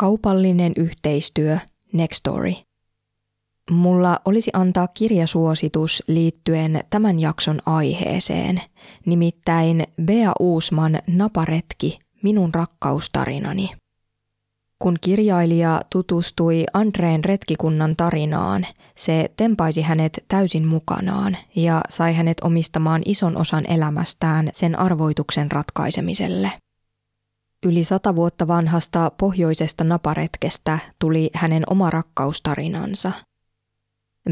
Kaupallinen yhteistyö Nextory. Mulla olisi antaa kirjasuositus liittyen tämän jakson aiheeseen, nimittäin Bea Uusman Naparetki, minun rakkaustarinani. Kun kirjailija tutustui Andreen retkikunnan tarinaan, se tempaisi hänet täysin mukanaan ja sai hänet omistamaan ison osan elämästään sen arvoituksen ratkaisemiselle. Yli sata vuotta vanhasta pohjoisesta naparetkestä tuli hänen oma rakkaustarinansa.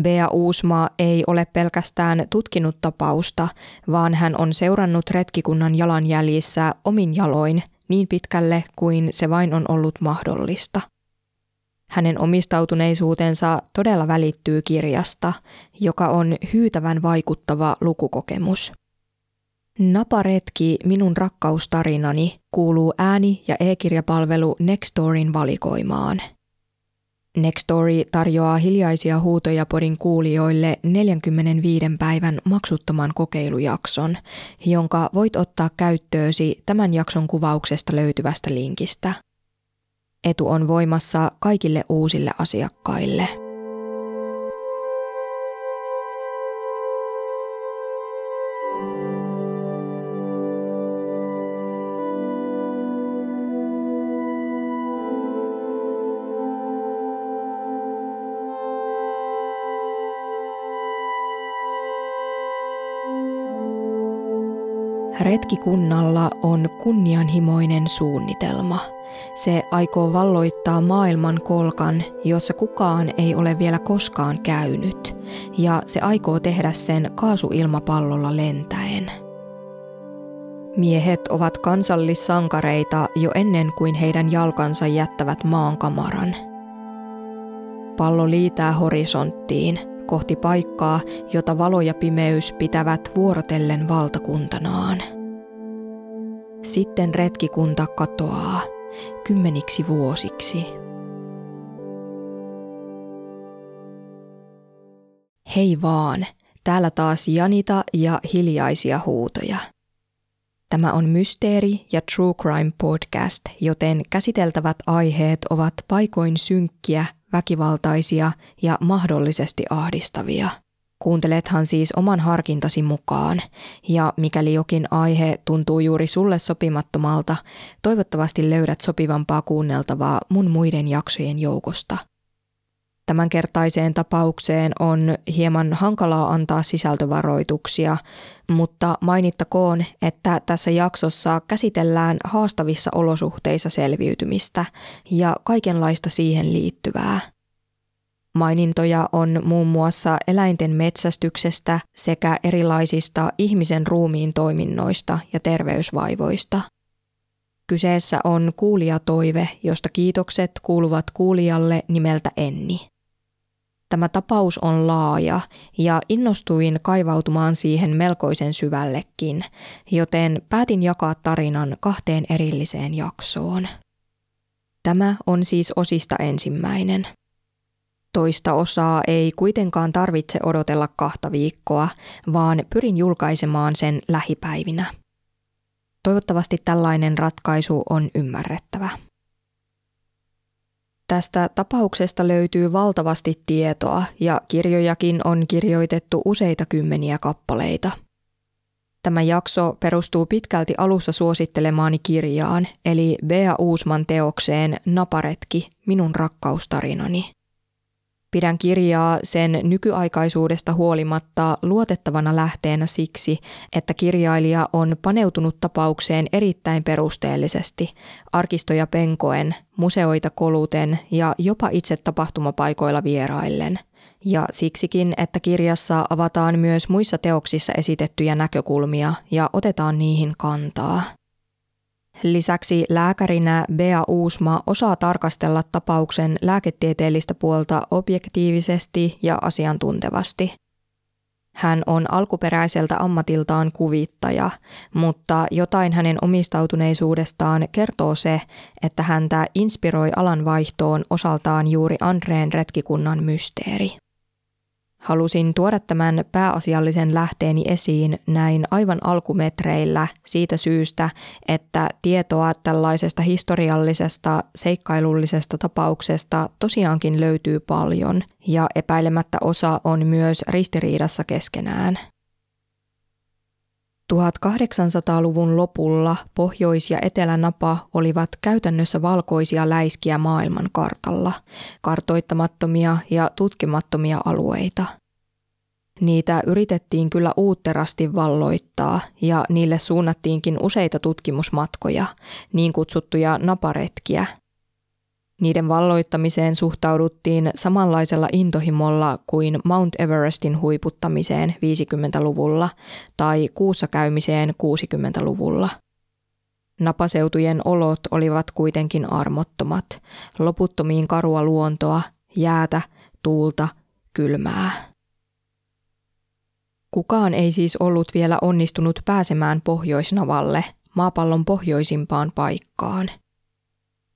Bea Uusma ei ole pelkästään tutkinut tapausta, vaan hän on seurannut retkikunnan jalanjäljissä omin jaloin niin pitkälle kuin se vain on ollut mahdollista. Hänen omistautuneisuutensa todella välittyy kirjasta, joka on hyytävän vaikuttava lukukokemus. Naparetki, minun rakkaustarinani, kuuluu ääni- ja e-kirjapalvelu Nextorin valikoimaan. Nextory tarjoaa hiljaisia huutoja podin kuulijoille 45 päivän maksuttoman kokeilujakson, jonka voit ottaa käyttöösi tämän jakson kuvauksesta löytyvästä linkistä. Etu on voimassa kaikille uusille asiakkaille. Retkikunnalla on kunnianhimoinen suunnitelma. Se aikoo valloittaa maailman kolkan, jossa kukaan ei ole vielä koskaan käynyt, ja se aikoo tehdä sen kaasuilmapallolla lentäen. Miehet ovat kansallissankareita jo ennen kuin heidän jalkansa jättävät maankamaran. Pallo liitää horisonttiin, kohti paikkaa, jota valo ja pimeys pitävät vuorotellen valtakuntanaan. Sitten retkikunta katoaa kymmeniksi vuosiksi. Hei vaan, täällä taas Janita ja hiljaisia huutoja. Tämä on Mysteeri- ja True Crime podcast, joten käsiteltävät aiheet ovat paikoin synkkiä väkivaltaisia ja mahdollisesti ahdistavia. Kuuntelethan siis oman harkintasi mukaan, ja mikäli jokin aihe tuntuu juuri sulle sopimattomalta, toivottavasti löydät sopivampaa kuunneltavaa mun muiden jaksojen joukosta – Tämänkertaiseen tapaukseen on hieman hankalaa antaa sisältövaroituksia, mutta mainittakoon, että tässä jaksossa käsitellään haastavissa olosuhteissa selviytymistä ja kaikenlaista siihen liittyvää. Mainintoja on muun muassa eläinten metsästyksestä sekä erilaisista ihmisen ruumiin toiminnoista ja terveysvaivoista. Kyseessä on kuulijatoive, josta kiitokset kuuluvat kuulijalle nimeltä Enni. Tämä tapaus on laaja ja innostuin kaivautumaan siihen melkoisen syvällekin, joten päätin jakaa tarinan kahteen erilliseen jaksoon. Tämä on siis osista ensimmäinen. Toista osaa ei kuitenkaan tarvitse odotella kahta viikkoa, vaan pyrin julkaisemaan sen lähipäivinä. Toivottavasti tällainen ratkaisu on ymmärrettävä. Tästä tapauksesta löytyy valtavasti tietoa ja kirjojakin on kirjoitettu useita kymmeniä kappaleita. Tämä jakso perustuu pitkälti alussa suosittelemaani kirjaan, eli Bea Uusman teokseen Naparetki, minun rakkaustarinani. Pidän kirjaa sen nykyaikaisuudesta huolimatta luotettavana lähteenä siksi, että kirjailija on paneutunut tapaukseen erittäin perusteellisesti, arkistoja penkoen, museoita koluten ja jopa itse tapahtumapaikoilla vieraillen. Ja siksikin, että kirjassa avataan myös muissa teoksissa esitettyjä näkökulmia ja otetaan niihin kantaa. Lisäksi lääkärinä Bea Uusma osaa tarkastella tapauksen lääketieteellistä puolta objektiivisesti ja asiantuntevasti. Hän on alkuperäiseltä ammatiltaan kuvittaja, mutta jotain hänen omistautuneisuudestaan kertoo se, että häntä inspiroi alan vaihtoon osaltaan juuri Andreen retkikunnan mysteeri. Halusin tuoda tämän pääasiallisen lähteeni esiin näin aivan alkumetreillä siitä syystä, että tietoa tällaisesta historiallisesta, seikkailullisesta tapauksesta tosiaankin löytyy paljon ja epäilemättä osa on myös ristiriidassa keskenään. 1800-luvun lopulla Pohjois- ja Etelänapa olivat käytännössä valkoisia läiskiä maailman kartalla, kartoittamattomia ja tutkimattomia alueita. Niitä yritettiin kyllä uutterasti valloittaa ja niille suunnattiinkin useita tutkimusmatkoja, niin kutsuttuja naparetkiä – niiden valloittamiseen suhtauduttiin samanlaisella intohimolla kuin Mount Everestin huiputtamiseen 50-luvulla tai kuussa käymiseen 60-luvulla. Napaseutujen olot olivat kuitenkin armottomat, loputtomiin karua luontoa, jäätä, tuulta, kylmää. Kukaan ei siis ollut vielä onnistunut pääsemään Pohjoisnavalle, maapallon pohjoisimpaan paikkaan –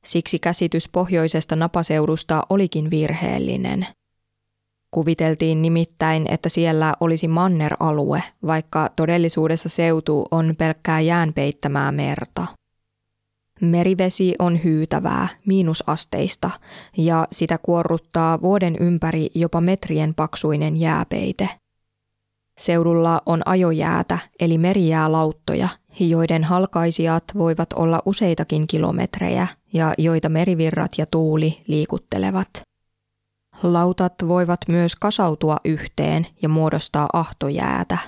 Siksi käsitys pohjoisesta napaseudusta olikin virheellinen. Kuviteltiin nimittäin, että siellä olisi manneralue, vaikka todellisuudessa seutu on pelkkää jään peittämää merta. Merivesi on hyytävää, miinusasteista, ja sitä kuorruttaa vuoden ympäri jopa metrien paksuinen jääpeite – Seudulla on ajojäätä eli merijäälauttoja, joiden halkaisijat voivat olla useitakin kilometrejä ja joita merivirrat ja tuuli liikuttelevat. Lautat voivat myös kasautua yhteen ja muodostaa ahtojäätä.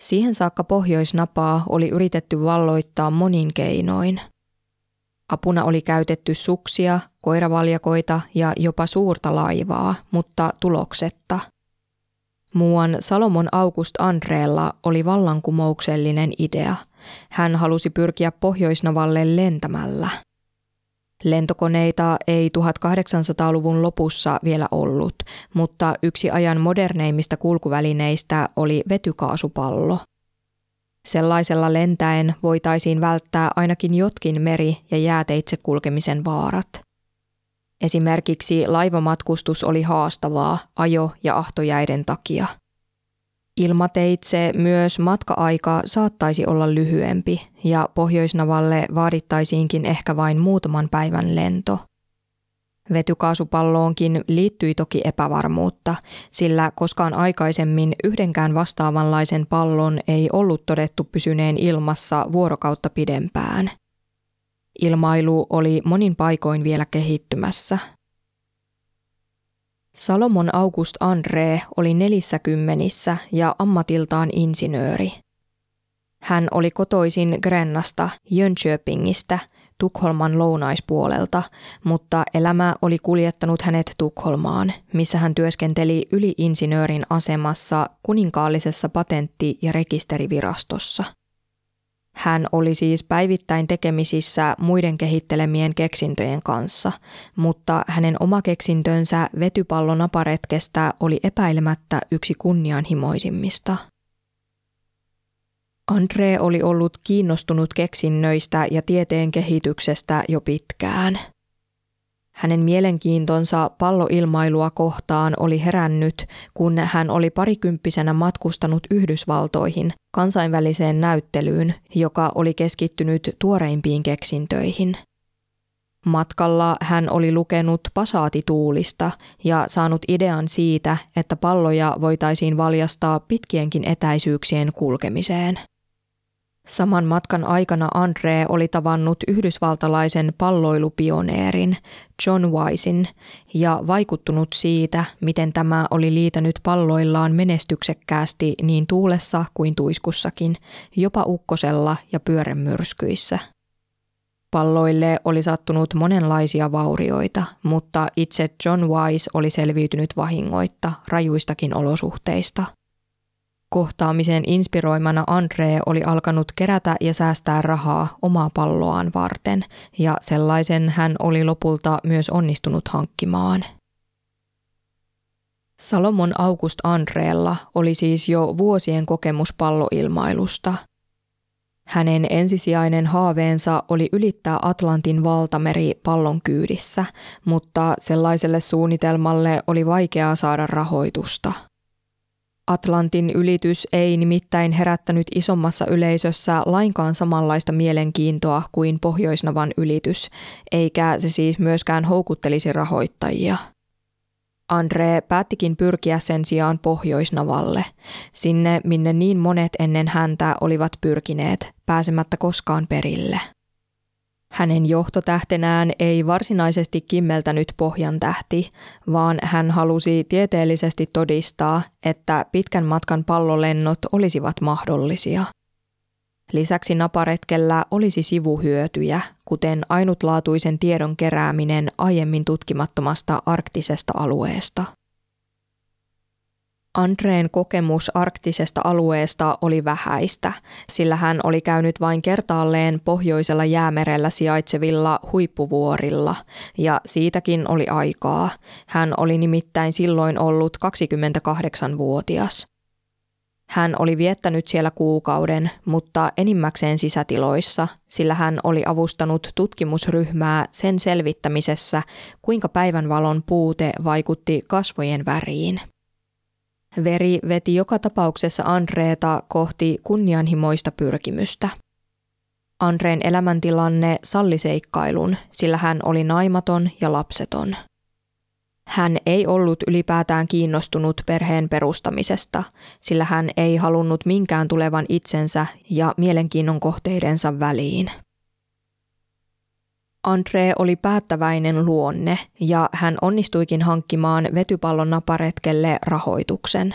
Siihen saakka pohjoisnapaa oli yritetty valloittaa monin keinoin. Apuna oli käytetty suksia, koiravaljakoita ja jopa suurta laivaa, mutta tuloksetta – Muuan Salomon August Andreella oli vallankumouksellinen idea. Hän halusi pyrkiä Pohjoisnavalle lentämällä. Lentokoneita ei 1800-luvun lopussa vielä ollut, mutta yksi ajan moderneimmista kulkuvälineistä oli vetykaasupallo. Sellaisella lentäen voitaisiin välttää ainakin jotkin meri- ja jääteitse kulkemisen vaarat. Esimerkiksi laivamatkustus oli haastavaa ajo- ja ahtojäiden takia. Ilmateitse myös matka-aika saattaisi olla lyhyempi ja Pohjoisnavalle vaadittaisiinkin ehkä vain muutaman päivän lento. Vetykaasupalloonkin liittyi toki epävarmuutta, sillä koskaan aikaisemmin yhdenkään vastaavanlaisen pallon ei ollut todettu pysyneen ilmassa vuorokautta pidempään – Ilmailu oli monin paikoin vielä kehittymässä. Salomon August André oli nelissä kymmenissä ja ammatiltaan insinööri. Hän oli kotoisin Grennasta, Jönköpingistä, Tukholman lounaispuolelta, mutta elämä oli kuljettanut hänet Tukholmaan, missä hän työskenteli yliinsinöörin asemassa kuninkaallisessa patentti- ja rekisterivirastossa – hän oli siis päivittäin tekemisissä muiden kehittelemien keksintöjen kanssa, mutta hänen oma keksintönsä vetypallonaparetkestä oli epäilemättä yksi kunnianhimoisimmista. Andre oli ollut kiinnostunut keksinnöistä ja tieteen kehityksestä jo pitkään – hänen mielenkiintonsa palloilmailua kohtaan oli herännyt, kun hän oli parikymppisenä matkustanut Yhdysvaltoihin kansainväliseen näyttelyyn, joka oli keskittynyt tuoreimpiin keksintöihin. Matkalla hän oli lukenut pasaatituulista ja saanut idean siitä, että palloja voitaisiin valjastaa pitkienkin etäisyyksien kulkemiseen. Saman matkan aikana Andre oli tavannut yhdysvaltalaisen palloilupioneerin John Wisein ja vaikuttunut siitä, miten tämä oli liitänyt palloillaan menestyksekkäästi niin tuulessa kuin tuiskussakin, jopa ukkosella ja pyörämyrskyissä. Palloille oli sattunut monenlaisia vaurioita, mutta itse John Wise oli selviytynyt vahingoitta rajuistakin olosuhteista – Kohtaamisen inspiroimana Andre oli alkanut kerätä ja säästää rahaa omaa palloaan varten, ja sellaisen hän oli lopulta myös onnistunut hankkimaan. Salomon August Andreella oli siis jo vuosien kokemus palloilmailusta. Hänen ensisijainen haaveensa oli ylittää Atlantin valtameri pallon kyydissä, mutta sellaiselle suunnitelmalle oli vaikeaa saada rahoitusta. Atlantin ylitys ei nimittäin herättänyt isommassa yleisössä lainkaan samanlaista mielenkiintoa kuin Pohjoisnavan ylitys, eikä se siis myöskään houkuttelisi rahoittajia. Andre päättikin pyrkiä sen sijaan Pohjoisnavalle, sinne minne niin monet ennen häntä olivat pyrkineet, pääsemättä koskaan perille. Hänen johtotähtenään ei varsinaisesti kimmeltänyt pohjan tähti, vaan hän halusi tieteellisesti todistaa, että pitkän matkan pallolennot olisivat mahdollisia. Lisäksi naparetkellä olisi sivuhyötyjä, kuten ainutlaatuisen tiedon kerääminen aiemmin tutkimattomasta arktisesta alueesta – Andreen kokemus arktisesta alueesta oli vähäistä, sillä hän oli käynyt vain kertaalleen pohjoisella jäämerellä sijaitsevilla huippuvuorilla, ja siitäkin oli aikaa. Hän oli nimittäin silloin ollut 28-vuotias. Hän oli viettänyt siellä kuukauden, mutta enimmäkseen sisätiloissa, sillä hän oli avustanut tutkimusryhmää sen selvittämisessä, kuinka päivänvalon puute vaikutti kasvojen väriin. Veri veti joka tapauksessa Andreeta kohti kunnianhimoista pyrkimystä. Andreen elämäntilanne salli seikkailun, sillä hän oli naimaton ja lapseton. Hän ei ollut ylipäätään kiinnostunut perheen perustamisesta, sillä hän ei halunnut minkään tulevan itsensä ja mielenkiinnon kohteidensa väliin. Andre oli päättäväinen luonne ja hän onnistuikin hankkimaan vetypallon naparetkelle rahoituksen.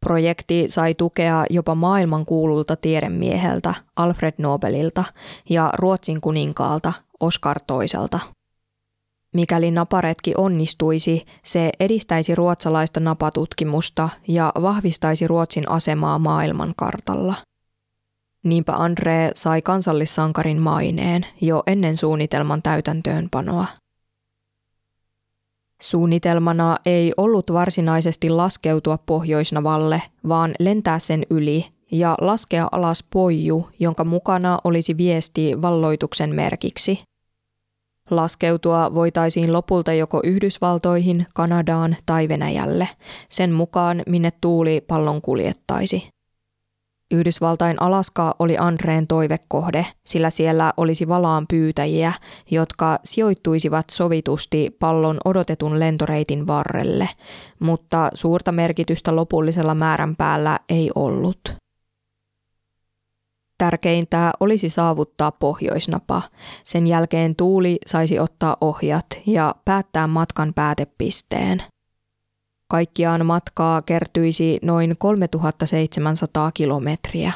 Projekti sai tukea jopa maailman kuululta tiedemieheltä Alfred Nobelilta ja Ruotsin kuninkaalta Oskar toiselta. Mikäli naparetki onnistuisi, se edistäisi ruotsalaista napatutkimusta ja vahvistaisi Ruotsin asemaa maailmankartalla – Niinpä Andre sai kansallissankarin maineen jo ennen suunnitelman täytäntöönpanoa. Suunnitelmana ei ollut varsinaisesti laskeutua Pohjoisnavalle, vaan lentää sen yli ja laskea alas poiju, jonka mukana olisi viesti valloituksen merkiksi. Laskeutua voitaisiin lopulta joko Yhdysvaltoihin, Kanadaan tai Venäjälle, sen mukaan minne tuuli pallon kuljettaisi. Yhdysvaltain Alaska oli Andreen toivekohde, sillä siellä olisi valaan pyytäjiä, jotka sijoittuisivat sovitusti pallon odotetun lentoreitin varrelle, mutta suurta merkitystä lopullisella määrän päällä ei ollut. Tärkeintä olisi saavuttaa pohjoisnapa. Sen jälkeen tuuli saisi ottaa ohjat ja päättää matkan päätepisteen – Kaikkiaan matkaa kertyisi noin 3700 kilometriä.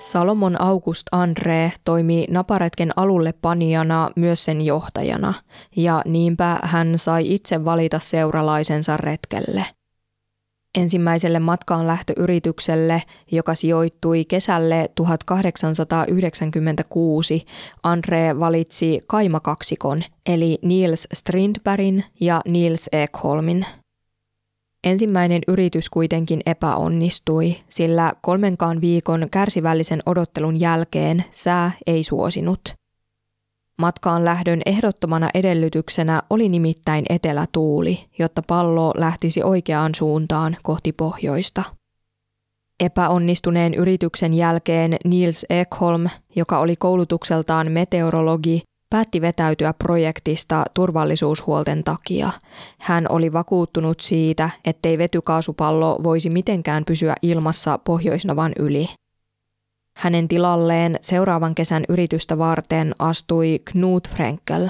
Salomon August Andre toimi naparetken alulle panijana myös sen johtajana, ja niinpä hän sai itse valita seuralaisensa retkelle. Ensimmäiselle matkaan lähtöyritykselle, joka sijoittui kesälle 1896, Andre valitsi kaimakaksikon, eli Niels Strindbergin ja Niels Ekholmin – Ensimmäinen yritys kuitenkin epäonnistui, sillä kolmenkaan viikon kärsivällisen odottelun jälkeen sää ei suosinut. Matkaan lähdön ehdottomana edellytyksenä oli nimittäin etelätuuli, jotta pallo lähtisi oikeaan suuntaan kohti pohjoista. Epäonnistuneen yrityksen jälkeen Niels Ekholm, joka oli koulutukseltaan meteorologi, päätti vetäytyä projektista turvallisuushuolten takia. Hän oli vakuuttunut siitä, ettei vetykaasupallo voisi mitenkään pysyä ilmassa Pohjoisnavan yli. Hänen tilalleen seuraavan kesän yritystä varten astui Knut Frenkel.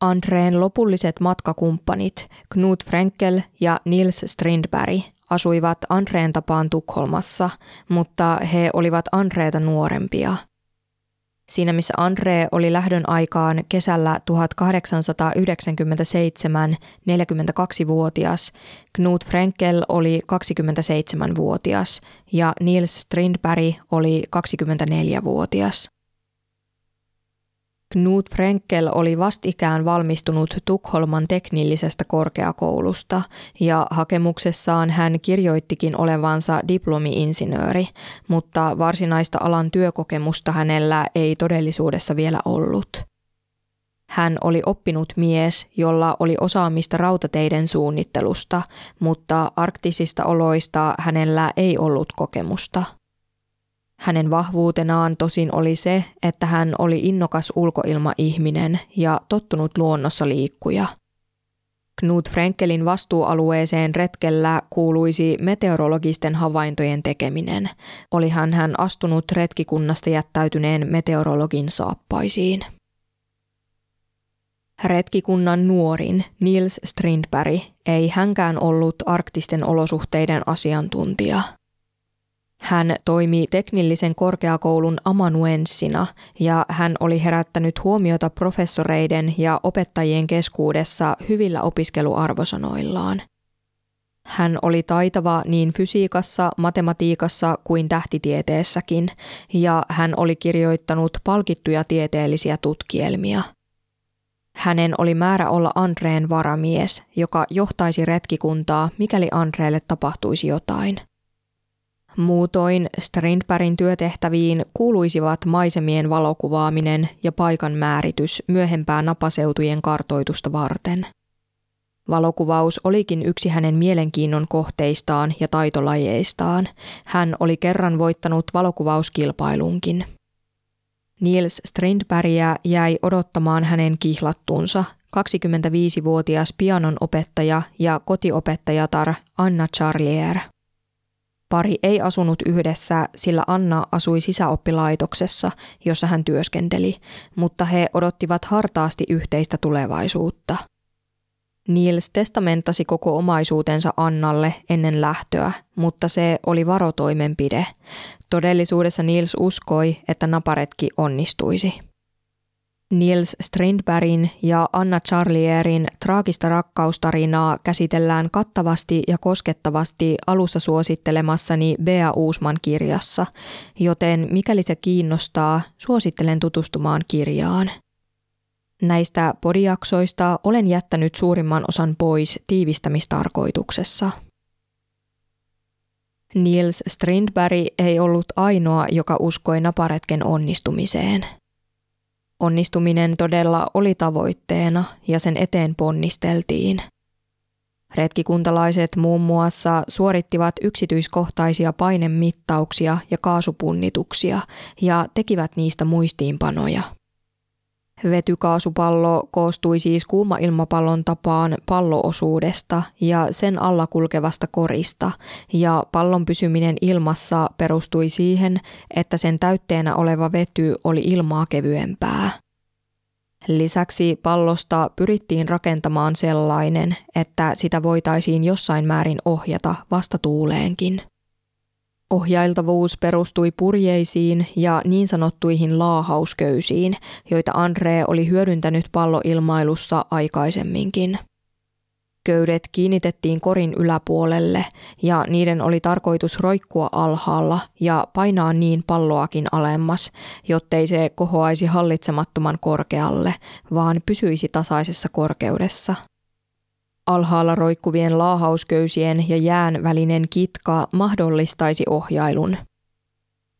Andreen lopulliset matkakumppanit Knut Frenkel ja Nils Strindberg asuivat Andreen tapaan Tukholmassa, mutta he olivat Andreeta nuorempia – Siinä missä Andre oli lähdön aikaan kesällä 1897 42-vuotias, Knut Frenkel oli 27-vuotias ja Niels Strindberg oli 24-vuotias. Knut Frenkel oli vastikään valmistunut Tukholman teknillisestä korkeakoulusta ja hakemuksessaan hän kirjoittikin olevansa diplomi-insinööri, mutta varsinaista alan työkokemusta hänellä ei todellisuudessa vielä ollut. Hän oli oppinut mies, jolla oli osaamista rautateiden suunnittelusta, mutta arktisista oloista hänellä ei ollut kokemusta – hänen vahvuutenaan tosin oli se, että hän oli innokas ulkoilmaihminen ja tottunut luonnossa liikkuja. Knut Frenkelin vastuualueeseen retkellä kuuluisi meteorologisten havaintojen tekeminen. Olihan hän astunut retkikunnasta jättäytyneen meteorologin saappaisiin. Retkikunnan nuorin Niels Strindberg ei hänkään ollut arktisten olosuhteiden asiantuntija – hän toimi teknillisen korkeakoulun amanuenssina ja hän oli herättänyt huomiota professoreiden ja opettajien keskuudessa hyvillä opiskeluarvosanoillaan. Hän oli taitava niin fysiikassa, matematiikassa kuin tähtitieteessäkin, ja hän oli kirjoittanut palkittuja tieteellisiä tutkielmia. Hänen oli määrä olla Andreen varamies, joka johtaisi retkikuntaa, mikäli Andreelle tapahtuisi jotain – Muutoin Strindbergin työtehtäviin kuuluisivat maisemien valokuvaaminen ja paikan määritys myöhempää napaseutujen kartoitusta varten. Valokuvaus olikin yksi hänen mielenkiinnon kohteistaan ja taitolajeistaan. Hän oli kerran voittanut valokuvauskilpailunkin. Niels Strindbergia jäi odottamaan hänen kihlattunsa 25-vuotias pianon opettaja ja kotiopettajatar Anna Charlier – Pari ei asunut yhdessä, sillä Anna asui sisäoppilaitoksessa, jossa hän työskenteli, mutta he odottivat hartaasti yhteistä tulevaisuutta. Niels testamentasi koko omaisuutensa Annalle ennen lähtöä, mutta se oli varotoimenpide. Todellisuudessa Niels uskoi, että naparetki onnistuisi. Niels Strindbergin ja Anna Charlierin traagista rakkaustarinaa käsitellään kattavasti ja koskettavasti alussa suosittelemassani Bea Uusman kirjassa, joten mikäli se kiinnostaa, suosittelen tutustumaan kirjaan. Näistä podiaksoista olen jättänyt suurimman osan pois tiivistämistarkoituksessa. Niels Strindberg ei ollut ainoa, joka uskoi naparetken onnistumiseen – Onnistuminen todella oli tavoitteena ja sen eteen ponnisteltiin. Retkikuntalaiset muun muassa suorittivat yksityiskohtaisia painemittauksia ja kaasupunnituksia ja tekivät niistä muistiinpanoja. Vetykaasupallo koostui siis kuuma-ilmapallon tapaan palloosuudesta ja sen alla kulkevasta korista, ja pallon pysyminen ilmassa perustui siihen, että sen täytteenä oleva vety oli ilmaa kevyempää. Lisäksi pallosta pyrittiin rakentamaan sellainen, että sitä voitaisiin jossain määrin ohjata vastatuuleenkin. Ohjailtavuus perustui purjeisiin ja niin sanottuihin laahausköysiin, joita Andre oli hyödyntänyt palloilmailussa aikaisemminkin. Köydet kiinnitettiin korin yläpuolelle ja niiden oli tarkoitus roikkua alhaalla ja painaa niin palloakin alemmas, jottei se kohoaisi hallitsemattoman korkealle, vaan pysyisi tasaisessa korkeudessa – Alhaalla roikkuvien laahausköysien ja jään välinen kitka mahdollistaisi ohjailun.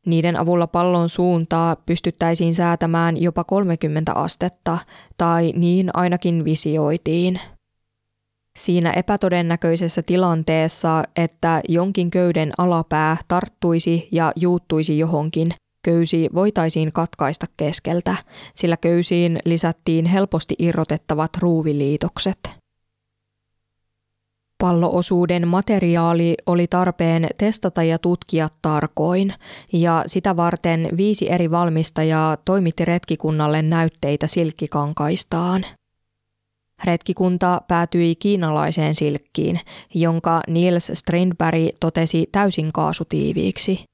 Niiden avulla pallon suuntaa pystyttäisiin säätämään jopa 30 astetta, tai niin ainakin visioitiin. Siinä epätodennäköisessä tilanteessa, että jonkin köyden alapää tarttuisi ja juuttuisi johonkin, köysi voitaisiin katkaista keskeltä, sillä köysiin lisättiin helposti irrotettavat ruuviliitokset. Palloosuuden materiaali oli tarpeen testata ja tutkia tarkoin, ja sitä varten viisi eri valmistajaa toimitti retkikunnalle näytteitä silkkikankaistaan. Retkikunta päätyi kiinalaiseen silkkiin, jonka Niels Strindberg totesi täysin kaasutiiviiksi.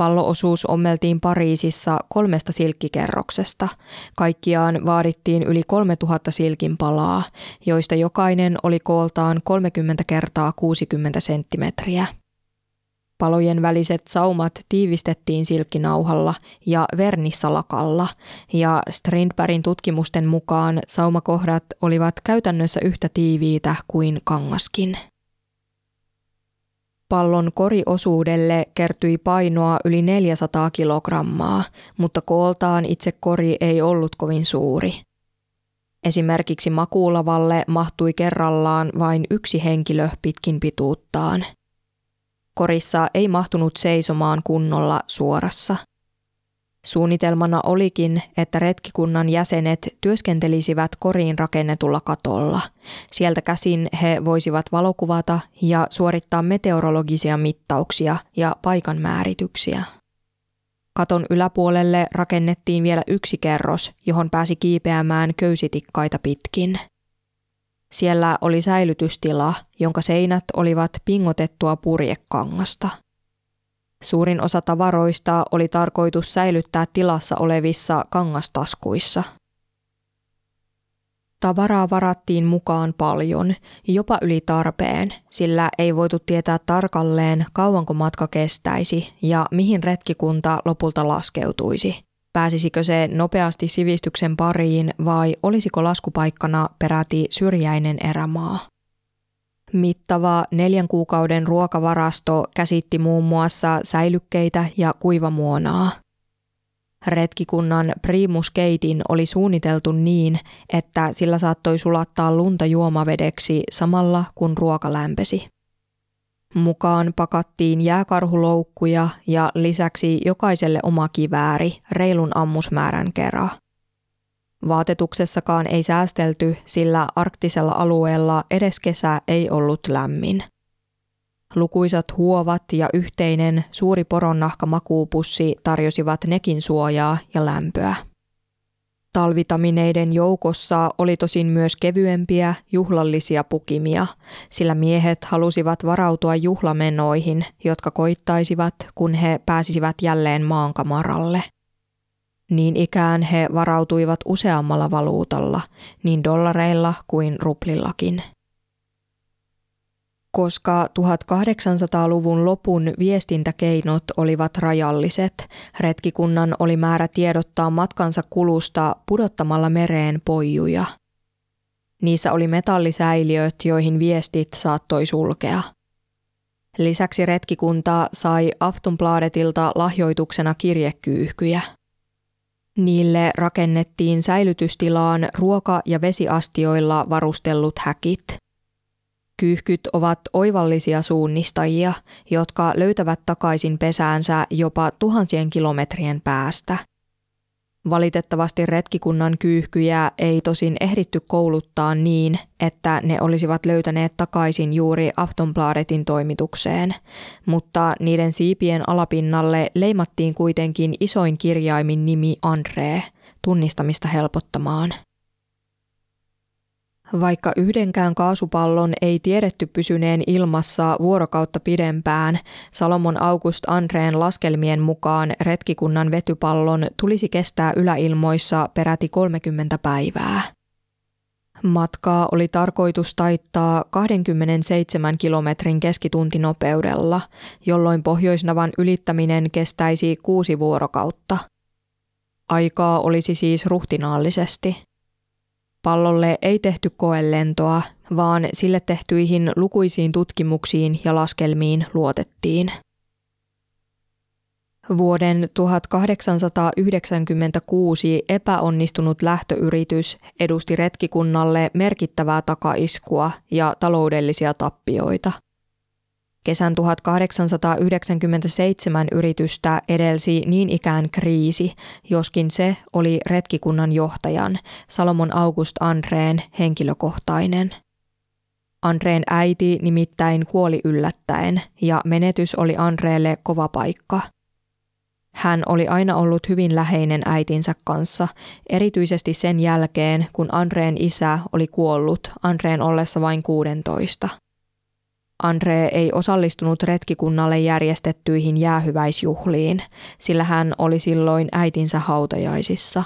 Palloosuus ommeltiin Pariisissa kolmesta silkkikerroksesta. Kaikkiaan vaadittiin yli 3000 silkin palaa, joista jokainen oli kooltaan 30 kertaa 60 senttimetriä. Palojen väliset saumat tiivistettiin silkkinauhalla ja vernissalakalla, ja Strindbergin tutkimusten mukaan saumakohdat olivat käytännössä yhtä tiiviitä kuin kangaskin. Pallon koriosuudelle kertyi painoa yli 400 kilogrammaa, mutta kooltaan itse kori ei ollut kovin suuri. Esimerkiksi makuulavalle mahtui kerrallaan vain yksi henkilö pitkin pituuttaan – Korissa ei mahtunut seisomaan kunnolla suorassa. Suunnitelmana olikin, että retkikunnan jäsenet työskentelisivät koriin rakennetulla katolla. Sieltä käsin he voisivat valokuvata ja suorittaa meteorologisia mittauksia ja paikan määrityksiä. Katon yläpuolelle rakennettiin vielä yksi kerros, johon pääsi kiipeämään köysitikkaita pitkin – siellä oli säilytystila, jonka seinät olivat pingotettua purjekangasta. Suurin osa tavaroista oli tarkoitus säilyttää tilassa olevissa kangastaskuissa. Tavaraa varattiin mukaan paljon, jopa yli tarpeen, sillä ei voitu tietää tarkalleen kauanko matka kestäisi ja mihin retkikunta lopulta laskeutuisi. Pääsisikö se nopeasti sivistyksen pariin vai olisiko laskupaikkana peräti syrjäinen erämaa? Mittava neljän kuukauden ruokavarasto käsitti muun muassa säilykkeitä ja kuivamuonaa. Retkikunnan primuskeitin oli suunniteltu niin, että sillä saattoi sulattaa lunta juomavedeksi samalla kun ruoka lämpesi. Mukaan pakattiin jääkarhuloukkuja ja lisäksi jokaiselle oma kivääri reilun ammusmäärän kerran. Vaatetuksessakaan ei säästelty, sillä arktisella alueella edes kesä ei ollut lämmin. Lukuisat huovat ja yhteinen suuri poronnahka makuupussi tarjosivat nekin suojaa ja lämpöä. Talvitamineiden joukossa oli tosin myös kevyempiä juhlallisia pukimia, sillä miehet halusivat varautua juhlamenoihin, jotka koittaisivat, kun he pääsisivät jälleen maankamaralle. Niin ikään he varautuivat useammalla valuutalla, niin dollareilla kuin ruplillakin – koska 1800-luvun lopun viestintäkeinot olivat rajalliset, retkikunnan oli määrä tiedottaa matkansa kulusta pudottamalla mereen poijuja. Niissä oli metallisäiliöt, joihin viestit saattoi sulkea. Lisäksi retkikunta sai Aftonbladetilta lahjoituksena kirjekyyhkyjä. Niille rakennettiin säilytystilaan ruoka- ja vesiastioilla varustellut häkit – Kyyhkyt ovat oivallisia suunnistajia, jotka löytävät takaisin pesäänsä jopa tuhansien kilometrien päästä. Valitettavasti retkikunnan kyyhkyjä ei tosin ehditty kouluttaa niin, että ne olisivat löytäneet takaisin juuri Aftonbladetin toimitukseen, mutta niiden siipien alapinnalle leimattiin kuitenkin isoin kirjaimin nimi Andre, tunnistamista helpottamaan. Vaikka yhdenkään kaasupallon ei tiedetty pysyneen ilmassa vuorokautta pidempään, Salomon August Andreen laskelmien mukaan retkikunnan vetypallon tulisi kestää yläilmoissa peräti 30 päivää. Matkaa oli tarkoitus taittaa 27 kilometrin keskituntinopeudella, jolloin Pohjoisnavan ylittäminen kestäisi kuusi vuorokautta. Aikaa olisi siis ruhtinaallisesti. Pallolle ei tehty koelentoa, vaan sille tehtyihin lukuisiin tutkimuksiin ja laskelmiin luotettiin. Vuoden 1896 epäonnistunut lähtöyritys edusti retkikunnalle merkittävää takaiskua ja taloudellisia tappioita – Kesän 1897 yritystä edelsi niin ikään kriisi, joskin se oli retkikunnan johtajan Salomon August Andreen henkilökohtainen. Andreen äiti nimittäin kuoli yllättäen ja menetys oli Andreelle kova paikka. Hän oli aina ollut hyvin läheinen äitinsä kanssa, erityisesti sen jälkeen, kun Andreen isä oli kuollut Andreen ollessa vain 16. Andre ei osallistunut retkikunnalle järjestettyihin jäähyväisjuhliin, sillä hän oli silloin äitinsä hautajaisissa.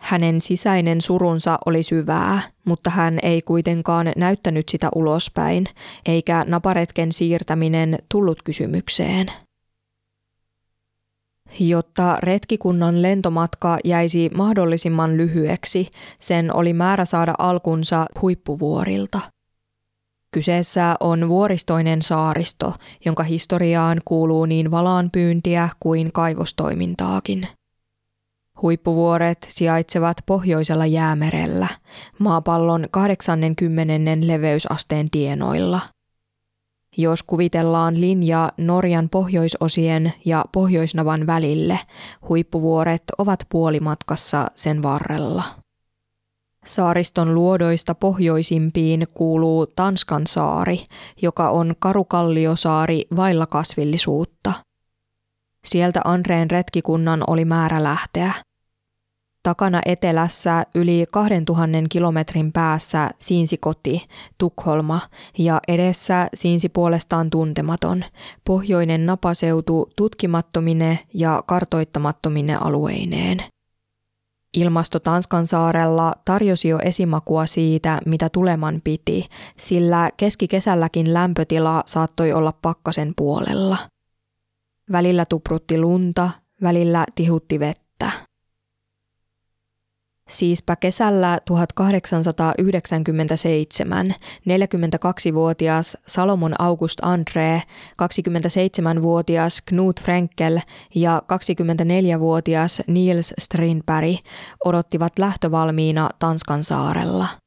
Hänen sisäinen surunsa oli syvää, mutta hän ei kuitenkaan näyttänyt sitä ulospäin, eikä naparetken siirtäminen tullut kysymykseen. Jotta retkikunnan lentomatka jäisi mahdollisimman lyhyeksi, sen oli määrä saada alkunsa huippuvuorilta – Kyseessä on vuoristoinen saaristo, jonka historiaan kuuluu niin valaanpyyntiä kuin kaivostoimintaakin. Huippuvuoret sijaitsevat pohjoisella jäämerellä, maapallon 80 leveysasteen tienoilla. Jos kuvitellaan linjaa Norjan pohjoisosien ja Pohjoisnavan välille, huippuvuoret ovat puolimatkassa sen varrella. Saariston luodoista pohjoisimpiin kuuluu Tanskan saari, joka on karukalliosaari vailla kasvillisuutta. Sieltä Andreen retkikunnan oli määrä lähteä. Takana etelässä yli 2000 kilometrin päässä siinsi koti, Tukholma, ja edessä siinsi puolestaan tuntematon, pohjoinen napaseutu tutkimattomine ja kartoittamattomine alueineen – Ilmasto Tanskan saarella tarjosi jo esimakua siitä, mitä tuleman piti, sillä keskikesälläkin lämpötila saattoi olla pakkasen puolella. Välillä tuprutti lunta, välillä tihutti vettä. Siispä kesällä 1897 42-vuotias Salomon August André, 27-vuotias Knut Frenkel ja 24-vuotias Niels Strindberg odottivat lähtövalmiina Tanskan saarella.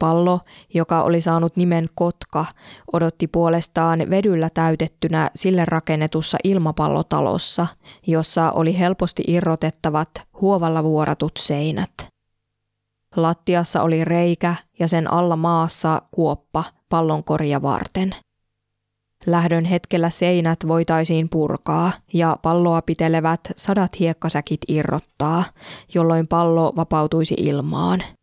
Pallo, joka oli saanut nimen Kotka, odotti puolestaan vedyllä täytettynä sille rakennetussa ilmapallotalossa, jossa oli helposti irrotettavat huovalla vuoratut seinät. Lattiassa oli reikä ja sen alla maassa kuoppa pallonkoria varten. Lähdön hetkellä seinät voitaisiin purkaa ja palloa pitelevät sadat hiekkasäkit irrottaa, jolloin pallo vapautuisi ilmaan –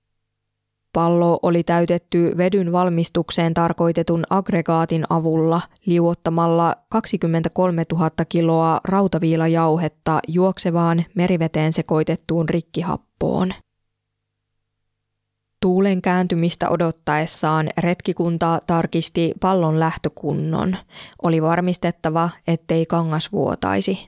Pallo oli täytetty vedyn valmistukseen tarkoitetun aggregaatin avulla liuottamalla 23 000 kiloa rautaviilajauhetta juoksevaan meriveteen sekoitettuun rikkihappoon. Tuulen kääntymistä odottaessaan retkikunta tarkisti pallon lähtökunnon. Oli varmistettava, ettei kangas vuotaisi.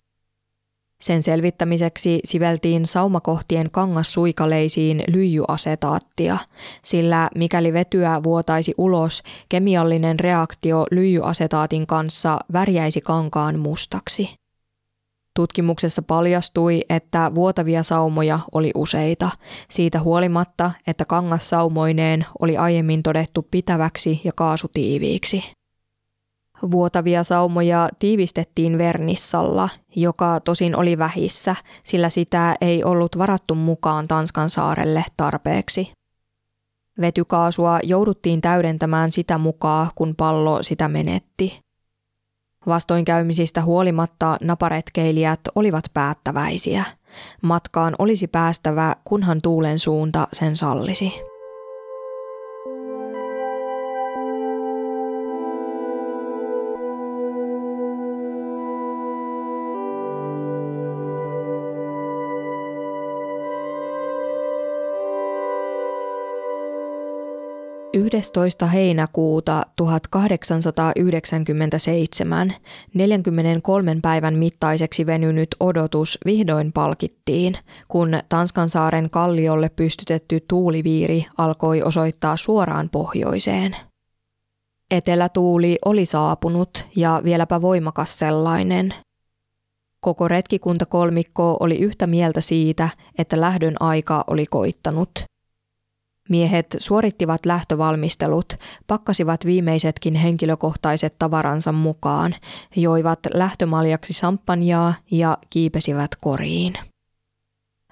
Sen selvittämiseksi siveltiin saumakohtien kangassuikaleisiin lyijyasetaattia, sillä mikäli vetyä vuotaisi ulos, kemiallinen reaktio lyijyasetaatin kanssa värjäisi kankaan mustaksi. Tutkimuksessa paljastui, että vuotavia saumoja oli useita, siitä huolimatta, että kangas saumoineen oli aiemmin todettu pitäväksi ja kaasutiiviiksi. Vuotavia saumoja tiivistettiin Vernissalla, joka tosin oli vähissä, sillä sitä ei ollut varattu mukaan Tanskan saarelle tarpeeksi. Vetykaasua jouduttiin täydentämään sitä mukaan, kun pallo sitä menetti. Vastoinkäymisistä huolimatta naparetkeilijät olivat päättäväisiä. Matkaan olisi päästävä, kunhan tuulen suunta sen sallisi. 11. heinäkuuta 1897 43 päivän mittaiseksi venynyt odotus vihdoin palkittiin, kun Tanskan saaren kalliolle pystytetty tuuliviiri alkoi osoittaa suoraan pohjoiseen. Etelätuuli oli saapunut ja vieläpä voimakas sellainen. Koko retkikuntakolmikko oli yhtä mieltä siitä, että lähdön aika oli koittanut – Miehet suorittivat lähtövalmistelut, pakkasivat viimeisetkin henkilökohtaiset tavaransa mukaan, joivat lähtömaljaksi sampanjaa ja kiipesivät koriin.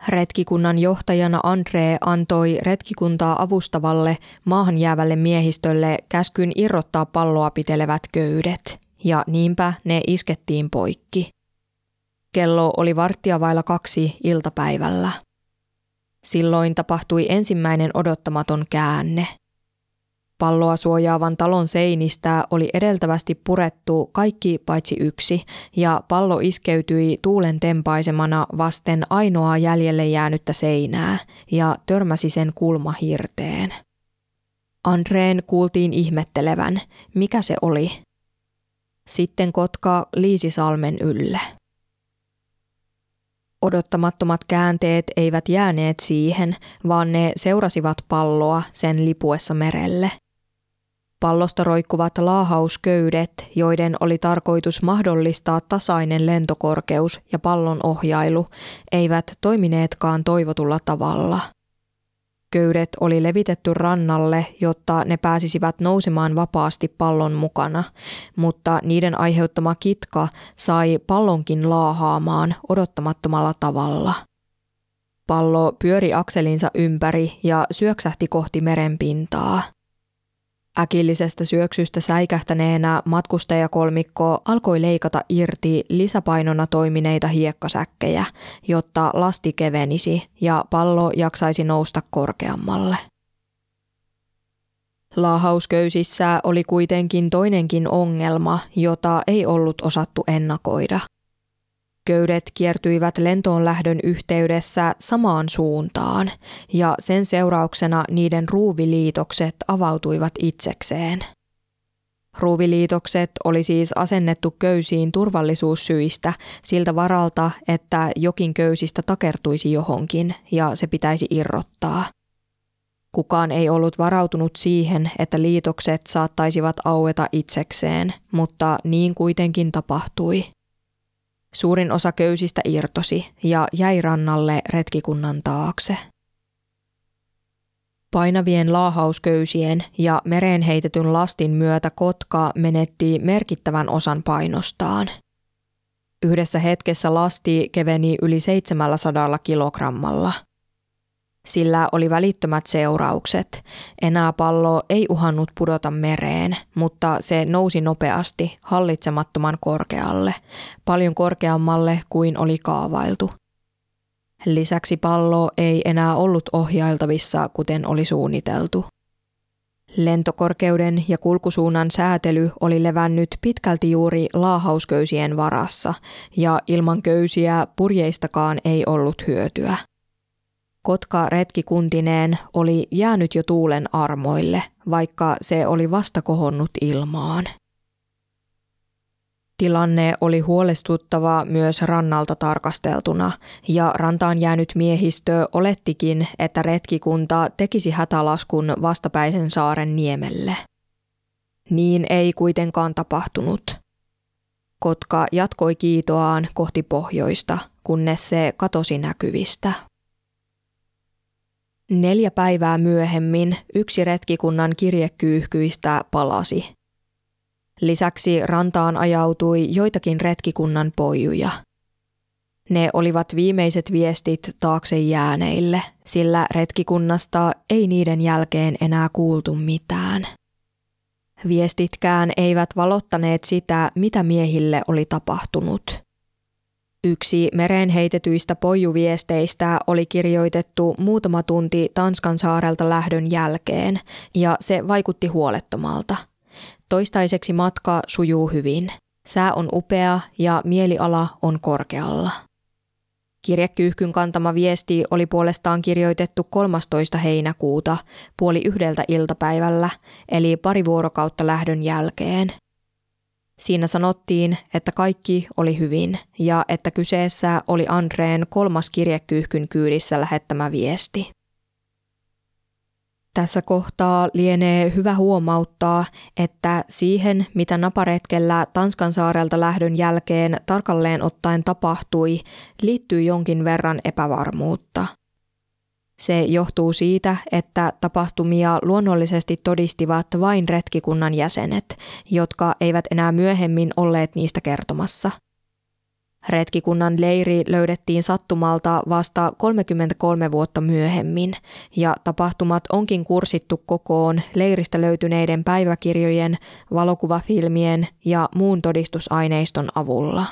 Retkikunnan johtajana Andre antoi retkikuntaa avustavalle maahan jäävälle miehistölle käskyn irrottaa palloa pitelevät köydet, ja niinpä ne iskettiin poikki. Kello oli varttia vailla kaksi iltapäivällä. Silloin tapahtui ensimmäinen odottamaton käänne. Palloa suojaavan talon seinistä oli edeltävästi purettu kaikki paitsi yksi, ja pallo iskeytyi tuulen tempaisemana vasten ainoaa jäljelle jäänyttä seinää ja törmäsi sen kulmahirteen. Andreen kuultiin ihmettelevän, mikä se oli. Sitten kotka liisi salmen ylle. Odottamattomat käänteet eivät jääneet siihen, vaan ne seurasivat palloa sen lipuessa merelle – Pallosta roikkuvat laahausköydet, joiden oli tarkoitus mahdollistaa tasainen lentokorkeus ja pallon ohjailu, eivät toimineetkaan toivotulla tavalla. Köydet oli levitetty rannalle, jotta ne pääsisivät nousemaan vapaasti pallon mukana, mutta niiden aiheuttama kitka sai pallonkin laahaamaan odottamattomalla tavalla. Pallo pyöri akselinsa ympäri ja syöksähti kohti merenpintaa – Äkillisestä syöksystä säikähtäneenä matkustajakolmikko alkoi leikata irti lisäpainona toimineita hiekkasäkkejä, jotta lasti kevenisi ja pallo jaksaisi nousta korkeammalle. Laahausköysissä oli kuitenkin toinenkin ongelma, jota ei ollut osattu ennakoida – Köydet kiertyivät lentoon lähdön yhteydessä samaan suuntaan ja sen seurauksena niiden ruuviliitokset avautuivat itsekseen. Ruuviliitokset oli siis asennettu köysiin turvallisuussyistä siltä varalta, että jokin köysistä takertuisi johonkin ja se pitäisi irrottaa. Kukaan ei ollut varautunut siihen, että liitokset saattaisivat aueta itsekseen, mutta niin kuitenkin tapahtui. Suurin osa köysistä irtosi ja jäi rannalle retkikunnan taakse. Painavien laahausköysien ja mereen heitetyn lastin myötä kotka menetti merkittävän osan painostaan. Yhdessä hetkessä lasti keveni yli 700 kilogrammalla – sillä oli välittömät seuraukset. Enää pallo ei uhannut pudota mereen, mutta se nousi nopeasti hallitsemattoman korkealle, paljon korkeammalle kuin oli kaavailtu. Lisäksi pallo ei enää ollut ohjailtavissa, kuten oli suunniteltu. Lentokorkeuden ja kulkusuunnan säätely oli levännyt pitkälti juuri laahausköysien varassa, ja ilman köysiä purjeistakaan ei ollut hyötyä. Kotka retkikuntineen oli jäänyt jo tuulen armoille, vaikka se oli vasta kohonnut ilmaan. Tilanne oli huolestuttava myös rannalta tarkasteltuna, ja rantaan jäänyt miehistö olettikin, että retkikunta tekisi hätälaskun vastapäisen saaren niemelle. Niin ei kuitenkaan tapahtunut. Kotka jatkoi kiitoaan kohti pohjoista, kunnes se katosi näkyvistä. Neljä päivää myöhemmin yksi retkikunnan kirjekyyhkyistä palasi. Lisäksi rantaan ajautui joitakin retkikunnan pojuja. Ne olivat viimeiset viestit taakse jääneille, sillä retkikunnasta ei niiden jälkeen enää kuultu mitään. Viestitkään eivät valottaneet sitä, mitä miehille oli tapahtunut – Yksi mereen heitetyistä pojuviesteistä oli kirjoitettu muutama tunti Tanskan saarelta lähdön jälkeen, ja se vaikutti huolettomalta. Toistaiseksi matka sujuu hyvin. Sää on upea ja mieliala on korkealla. Kirjekyyhkyn kantama viesti oli puolestaan kirjoitettu 13. heinäkuuta puoli yhdeltä iltapäivällä, eli pari vuorokautta lähdön jälkeen – Siinä sanottiin, että kaikki oli hyvin ja että kyseessä oli Andreen kolmas kirjekyyhkyn kyydissä lähettämä viesti. Tässä kohtaa lienee hyvä huomauttaa, että siihen, mitä naparetkellä Tanskan saarelta lähdön jälkeen tarkalleen ottaen tapahtui, liittyy jonkin verran epävarmuutta – se johtuu siitä, että tapahtumia luonnollisesti todistivat vain retkikunnan jäsenet, jotka eivät enää myöhemmin olleet niistä kertomassa. Retkikunnan leiri löydettiin sattumalta vasta 33 vuotta myöhemmin, ja tapahtumat onkin kursittu kokoon leiristä löytyneiden päiväkirjojen, valokuvafilmien ja muun todistusaineiston avulla.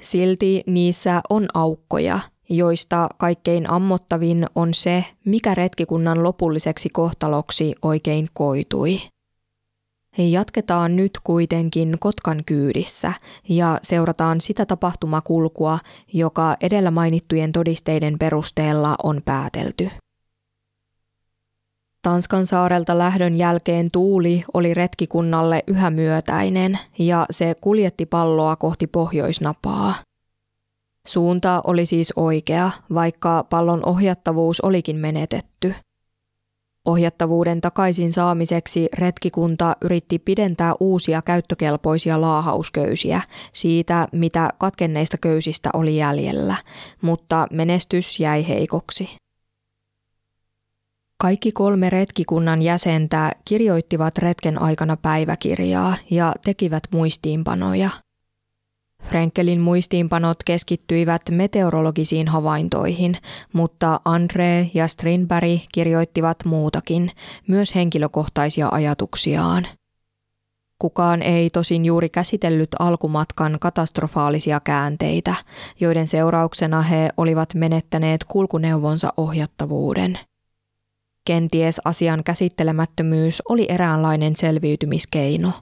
Silti niissä on aukkoja – joista kaikkein ammottavin on se, mikä retkikunnan lopulliseksi kohtaloksi oikein koitui. Jatketaan nyt kuitenkin Kotkan kyydissä ja seurataan sitä tapahtumakulkua, joka edellä mainittujen todisteiden perusteella on päätelty. Tanskan saarelta lähdön jälkeen tuuli oli retkikunnalle yhä myötäinen ja se kuljetti palloa kohti pohjoisnapaa. Suunta oli siis oikea, vaikka pallon ohjattavuus olikin menetetty. Ohjattavuuden takaisin saamiseksi retkikunta yritti pidentää uusia käyttökelpoisia laahausköysiä siitä, mitä katkenneista köysistä oli jäljellä, mutta menestys jäi heikoksi. Kaikki kolme retkikunnan jäsentä kirjoittivat retken aikana päiväkirjaa ja tekivät muistiinpanoja. Frenkelin muistiinpanot keskittyivät meteorologisiin havaintoihin, mutta Andre ja Strindberg kirjoittivat muutakin, myös henkilökohtaisia ajatuksiaan. Kukaan ei tosin juuri käsitellyt alkumatkan katastrofaalisia käänteitä, joiden seurauksena he olivat menettäneet kulkuneuvonsa ohjattavuuden – Kenties asian käsittelemättömyys oli eräänlainen selviytymiskeino.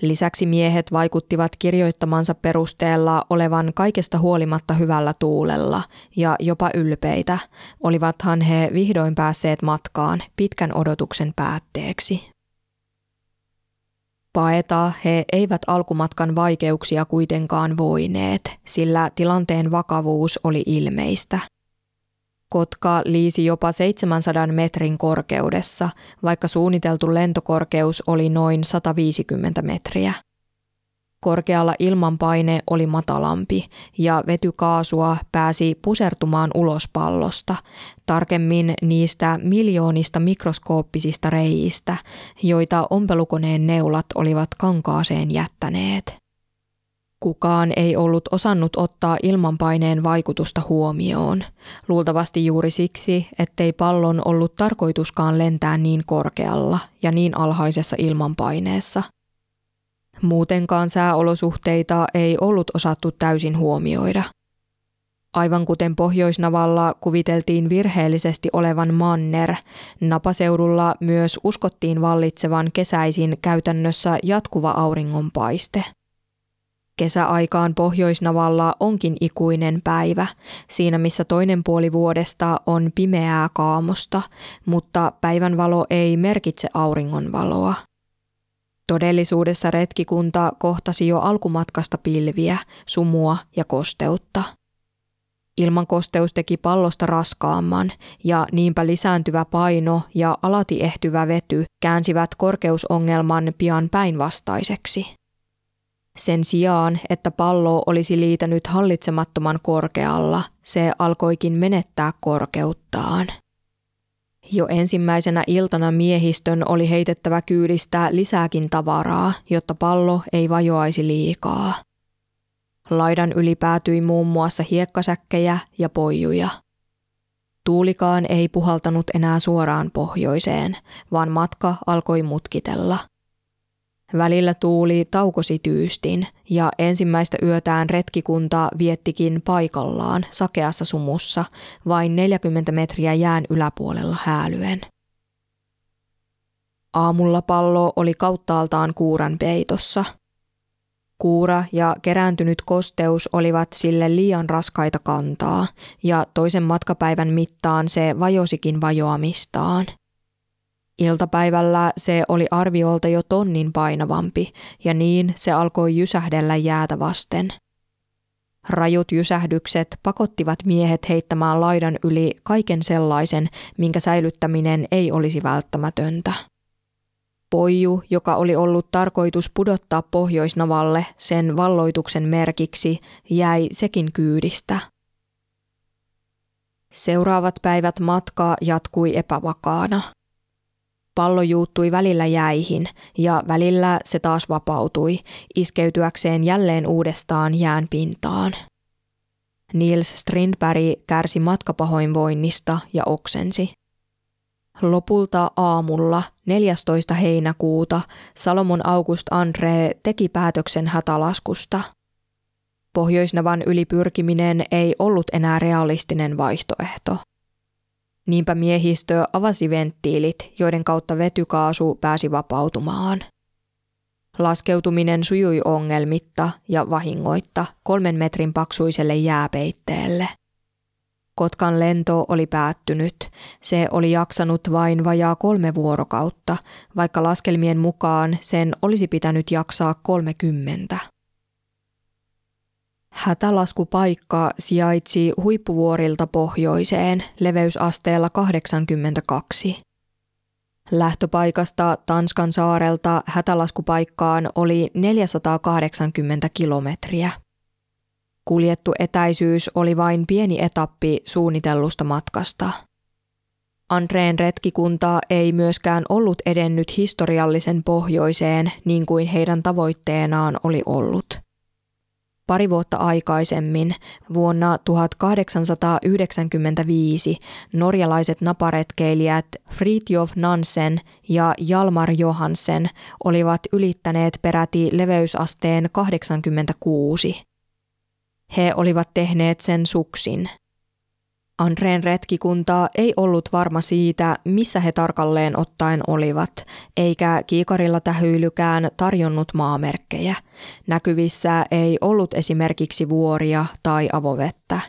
Lisäksi miehet vaikuttivat kirjoittamansa perusteella olevan kaikesta huolimatta hyvällä tuulella ja jopa ylpeitä, olivathan he vihdoin päässeet matkaan pitkän odotuksen päätteeksi. Paeta he eivät alkumatkan vaikeuksia kuitenkaan voineet, sillä tilanteen vakavuus oli ilmeistä – Kotka liisi jopa 700 metrin korkeudessa, vaikka suunniteltu lentokorkeus oli noin 150 metriä. Korkealla ilmanpaine oli matalampi ja vetykaasua pääsi pusertumaan ulos pallosta, tarkemmin niistä miljoonista mikroskooppisista reiistä, joita ompelukoneen neulat olivat kankaaseen jättäneet. Kukaan ei ollut osannut ottaa ilmanpaineen vaikutusta huomioon, luultavasti juuri siksi, ettei pallon ollut tarkoituskaan lentää niin korkealla ja niin alhaisessa ilmanpaineessa. Muutenkaan sääolosuhteita ei ollut osattu täysin huomioida. Aivan kuten Pohjoisnavalla kuviteltiin virheellisesti olevan manner, napaseudulla myös uskottiin vallitsevan kesäisin käytännössä jatkuva auringonpaiste – Kesäaikaan Pohjoisnavalla onkin ikuinen päivä, siinä missä toinen puoli vuodesta on pimeää kaamosta, mutta päivänvalo ei merkitse auringonvaloa. Todellisuudessa retkikunta kohtasi jo alkumatkasta pilviä, sumua ja kosteutta. Ilman kosteus teki pallosta raskaamman ja niinpä lisääntyvä paino ja alati ehtyvä vety käänsivät korkeusongelman pian päinvastaiseksi. Sen sijaan, että pallo olisi liitänyt hallitsemattoman korkealla, se alkoikin menettää korkeuttaan. Jo ensimmäisenä iltana miehistön oli heitettävä kyydistä lisääkin tavaraa, jotta pallo ei vajoaisi liikaa. Laidan yli päätyi muun muassa hiekkasäkkejä ja poijuja. Tuulikaan ei puhaltanut enää suoraan pohjoiseen, vaan matka alkoi mutkitella – Välillä tuuli taukosi tyystin ja ensimmäistä yötään retkikunta viettikin paikallaan sakeassa sumussa vain 40 metriä jään yläpuolella häälyen. Aamulla pallo oli kauttaaltaan kuuran peitossa. Kuura ja kerääntynyt kosteus olivat sille liian raskaita kantaa, ja toisen matkapäivän mittaan se vajosikin vajoamistaan – Iltapäivällä se oli arviolta jo tonnin painavampi ja niin se alkoi jysähdellä jäätä vasten. Rajut jysähdykset pakottivat miehet heittämään laidan yli kaiken sellaisen, minkä säilyttäminen ei olisi välttämätöntä. Poiju, joka oli ollut tarkoitus pudottaa Pohjoisnavalle sen valloituksen merkiksi, jäi sekin kyydistä. Seuraavat päivät matkaa jatkui epävakaana. Pallo juuttui välillä jäihin ja välillä se taas vapautui, iskeytyäkseen jälleen uudestaan jään pintaan. Niels Strindberg kärsi matkapahoinvoinnista ja oksensi. Lopulta aamulla 14. heinäkuuta Salomon August Andre teki päätöksen hätälaskusta. Pohjoisnavan ylipyrkiminen ei ollut enää realistinen vaihtoehto. Niinpä miehistö avasi venttiilit, joiden kautta vetykaasu pääsi vapautumaan. Laskeutuminen sujui ongelmitta ja vahingoitta kolmen metrin paksuiselle jääpeitteelle. Kotkan lento oli päättynyt. Se oli jaksanut vain vajaa kolme vuorokautta, vaikka laskelmien mukaan sen olisi pitänyt jaksaa kolmekymmentä. Hätälaskupaikka sijaitsi huippuvuorilta pohjoiseen leveysasteella 82. Lähtöpaikasta Tanskan saarelta hätälaskupaikkaan oli 480 kilometriä. Kuljettu etäisyys oli vain pieni etappi suunnitellusta matkasta. Andreen retkikunta ei myöskään ollut edennyt historiallisen pohjoiseen niin kuin heidän tavoitteenaan oli ollut – Pari vuotta aikaisemmin, vuonna 1895, norjalaiset naparetkeilijät Fritjof Nansen ja Jalmar Johansen olivat ylittäneet peräti leveysasteen 86. He olivat tehneet sen suksin – Andreen retkikunta ei ollut varma siitä, missä he tarkalleen ottaen olivat, eikä kiikarilla tähyilykään tarjonnut maamerkkejä. Näkyvissä ei ollut esimerkiksi vuoria tai avovettä.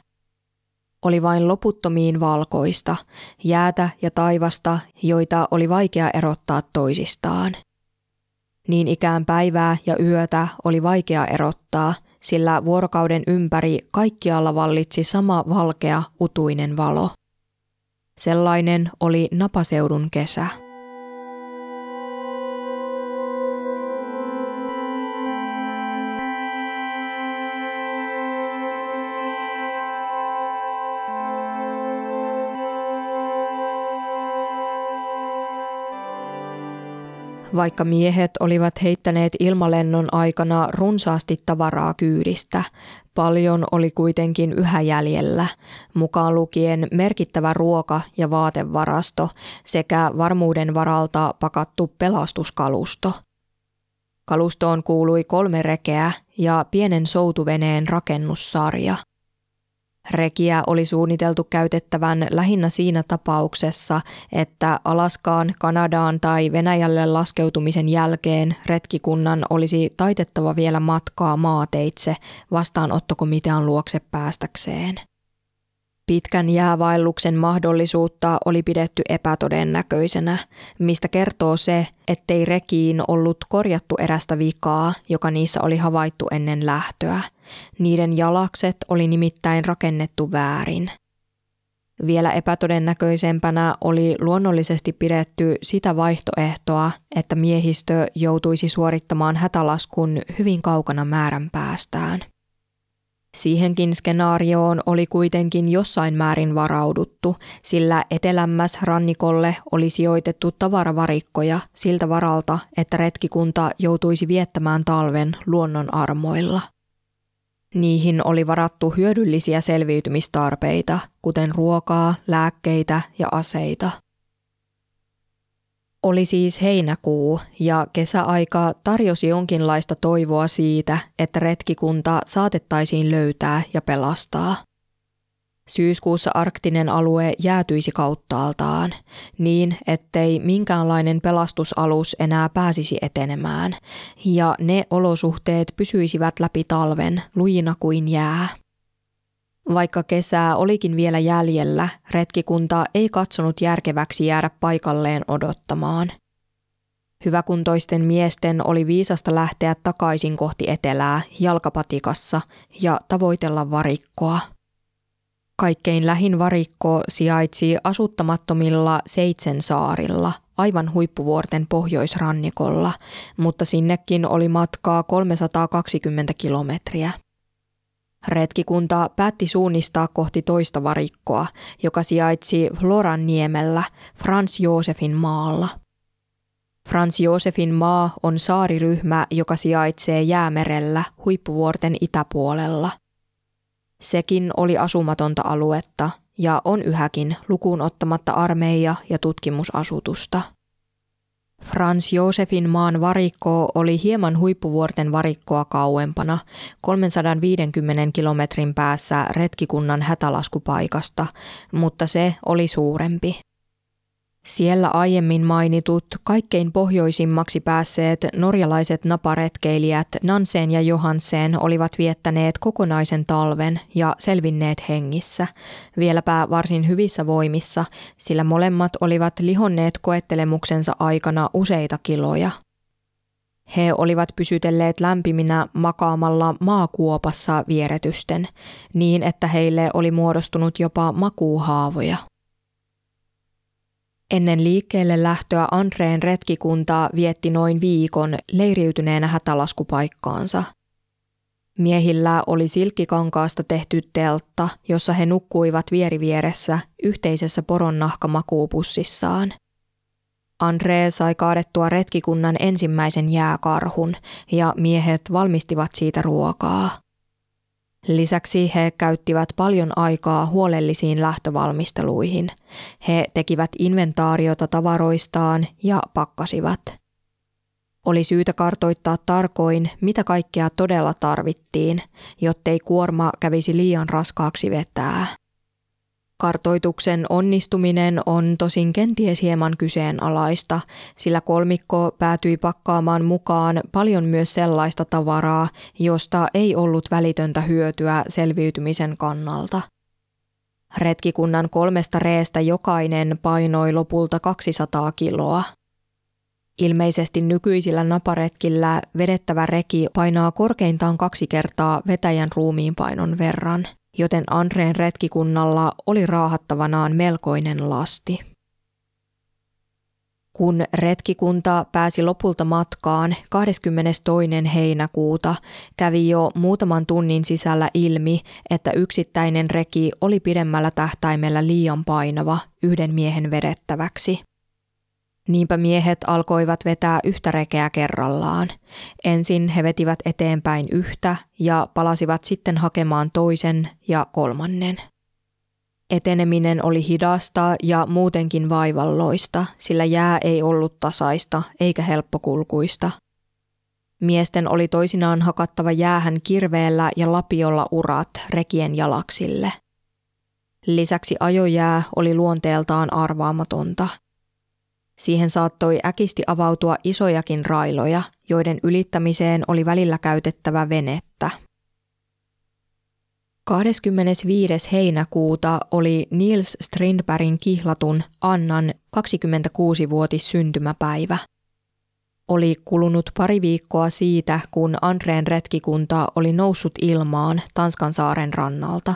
Oli vain loputtomiin valkoista, jäätä ja taivasta, joita oli vaikea erottaa toisistaan. Niin ikään päivää ja yötä oli vaikea erottaa – sillä vuorokauden ympäri kaikkialla vallitsi sama valkea utuinen valo. Sellainen oli napaseudun kesä. Vaikka miehet olivat heittäneet ilmalennon aikana runsaasti tavaraa kyydistä. Paljon oli kuitenkin yhä jäljellä, mukaan lukien merkittävä ruoka- ja vaatevarasto sekä varmuuden varalta pakattu pelastuskalusto. Kalustoon kuului kolme rekeä ja pienen soutuveneen rakennussarja – Rekiä oli suunniteltu käytettävän lähinnä siinä tapauksessa, että Alaskaan, Kanadaan tai Venäjälle laskeutumisen jälkeen retkikunnan olisi taitettava vielä matkaa maateitse vastaanottokomitean luokse päästäkseen. Pitkän jäävaelluksen mahdollisuutta oli pidetty epätodennäköisenä, mistä kertoo se, ettei rekiin ollut korjattu erästä vikaa, joka niissä oli havaittu ennen lähtöä. Niiden jalakset oli nimittäin rakennettu väärin. Vielä epätodennäköisempänä oli luonnollisesti pidetty sitä vaihtoehtoa, että miehistö joutuisi suorittamaan hätälaskun hyvin kaukana määrän päästään. Siihenkin skenaarioon oli kuitenkin jossain määrin varauduttu, sillä etelämmäs rannikolle oli sijoitettu tavaravarikkoja siltä varalta, että retkikunta joutuisi viettämään talven luonnon armoilla. Niihin oli varattu hyödyllisiä selviytymistarpeita, kuten ruokaa, lääkkeitä ja aseita – oli siis heinäkuu ja kesäaika tarjosi jonkinlaista toivoa siitä, että retkikunta saatettaisiin löytää ja pelastaa. Syyskuussa arktinen alue jäätyisi kauttaaltaan niin, ettei minkäänlainen pelastusalus enää pääsisi etenemään, ja ne olosuhteet pysyisivät läpi talven lujina kuin jää. Vaikka kesää olikin vielä jäljellä, retkikunta ei katsonut järkeväksi jäädä paikalleen odottamaan. Hyväkuntoisten miesten oli viisasta lähteä takaisin kohti etelää jalkapatikassa ja tavoitella varikkoa. Kaikkein lähin varikko sijaitsi asuttamattomilla Seitsen saarilla, aivan huippuvuorten pohjoisrannikolla, mutta sinnekin oli matkaa 320 kilometriä. Retkikunta päätti suunnistaa kohti toista varikkoa, joka sijaitsi Floran niemellä Frans Joosefin maalla. Frans Joosefin maa on saariryhmä, joka sijaitsee jäämerellä huippuvuorten itäpuolella. Sekin oli asumatonta aluetta ja on yhäkin lukuun ottamatta armeija- ja tutkimusasutusta. Frans Josefin maan varikko oli hieman huippuvuorten varikkoa kauempana, 350 kilometrin päässä retkikunnan hätälaskupaikasta, mutta se oli suurempi. Siellä aiemmin mainitut kaikkein pohjoisimmaksi päässeet norjalaiset naparetkeilijät Nansen ja Johansen olivat viettäneet kokonaisen talven ja selvinneet hengissä, vieläpä varsin hyvissä voimissa, sillä molemmat olivat lihonneet koettelemuksensa aikana useita kiloja. He olivat pysytelleet lämpiminä makaamalla maakuopassa vieretysten, niin että heille oli muodostunut jopa makuuhaavoja. Ennen liikkeelle lähtöä Andreen retkikunta vietti noin viikon leiriytyneenä hätälaskupaikkaansa. Miehillä oli silkkikankaasta tehty teltta, jossa he nukkuivat vierivieressä yhteisessä poron nahkamakuupussissaan. Andre sai kaadettua retkikunnan ensimmäisen jääkarhun ja miehet valmistivat siitä ruokaa. Lisäksi he käyttivät paljon aikaa huolellisiin lähtövalmisteluihin. He tekivät inventaariota tavaroistaan ja pakkasivat. Oli syytä kartoittaa tarkoin, mitä kaikkea todella tarvittiin, jottei kuorma kävisi liian raskaaksi vetää. Kartoituksen onnistuminen on tosin kenties hieman kyseenalaista, sillä kolmikko päätyi pakkaamaan mukaan paljon myös sellaista tavaraa, josta ei ollut välitöntä hyötyä selviytymisen kannalta. Retkikunnan kolmesta reestä jokainen painoi lopulta 200 kiloa. Ilmeisesti nykyisillä naparetkillä vedettävä reki painaa korkeintaan kaksi kertaa vetäjän ruumiinpainon verran – joten Andreen retkikunnalla oli raahattavanaan melkoinen lasti. Kun retkikunta pääsi lopulta matkaan 22. heinäkuuta, kävi jo muutaman tunnin sisällä ilmi, että yksittäinen reki oli pidemmällä tähtäimellä liian painava yhden miehen vedettäväksi – Niinpä miehet alkoivat vetää yhtä rekeä kerrallaan. Ensin he vetivät eteenpäin yhtä ja palasivat sitten hakemaan toisen ja kolmannen. Eteneminen oli hidasta ja muutenkin vaivalloista, sillä jää ei ollut tasaista eikä helppokulkuista. Miesten oli toisinaan hakattava jäähän kirveellä ja lapiolla urat rekien jalaksille. Lisäksi ajojää oli luonteeltaan arvaamatonta – Siihen saattoi äkisti avautua isojakin railoja, joiden ylittämiseen oli välillä käytettävä venettä. 25. heinäkuuta oli Niels Strindbergin kihlatun Annan 26-vuotis syntymäpäivä. Oli kulunut pari viikkoa siitä, kun Andreen retkikunta oli noussut ilmaan Tanskan saaren rannalta.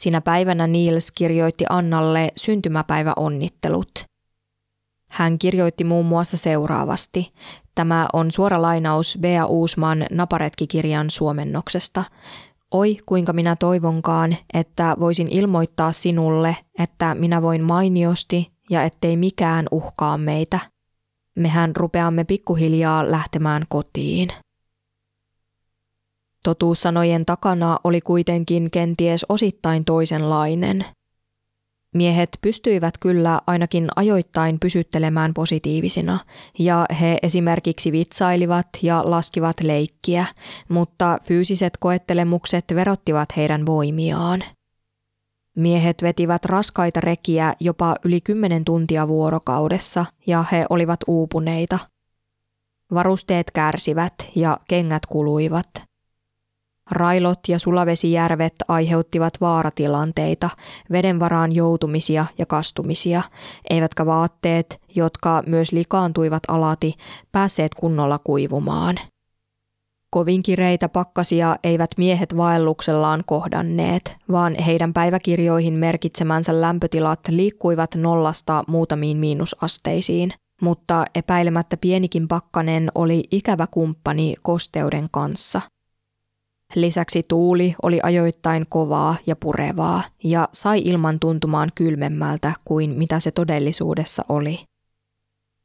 Sinä päivänä Niels kirjoitti Annalle syntymäpäiväonnittelut – hän kirjoitti muun muassa seuraavasti. Tämä on suora lainaus Bea Uusman Naparetki-kirjan suomennoksesta. Oi, kuinka minä toivonkaan, että voisin ilmoittaa sinulle, että minä voin mainiosti ja ettei mikään uhkaa meitä. Mehän rupeamme pikkuhiljaa lähtemään kotiin. Totuussanojen takana oli kuitenkin kenties osittain toisenlainen – Miehet pystyivät kyllä ainakin ajoittain pysyttelemään positiivisina, ja he esimerkiksi vitsailivat ja laskivat leikkiä, mutta fyysiset koettelemukset verottivat heidän voimiaan. Miehet vetivät raskaita rekiä jopa yli kymmenen tuntia vuorokaudessa, ja he olivat uupuneita. Varusteet kärsivät ja kengät kuluivat – Railot ja sulavesijärvet aiheuttivat vaaratilanteita, vedenvaraan joutumisia ja kastumisia, eivätkä vaatteet, jotka myös likaantuivat alati, päässeet kunnolla kuivumaan. Kovin kireitä pakkasia eivät miehet vaelluksellaan kohdanneet, vaan heidän päiväkirjoihin merkitsemänsä lämpötilat liikkuivat nollasta muutamiin miinusasteisiin, mutta epäilemättä pienikin pakkanen oli ikävä kumppani kosteuden kanssa – Lisäksi tuuli oli ajoittain kovaa ja purevaa ja sai ilman tuntumaan kylmemmältä kuin mitä se todellisuudessa oli.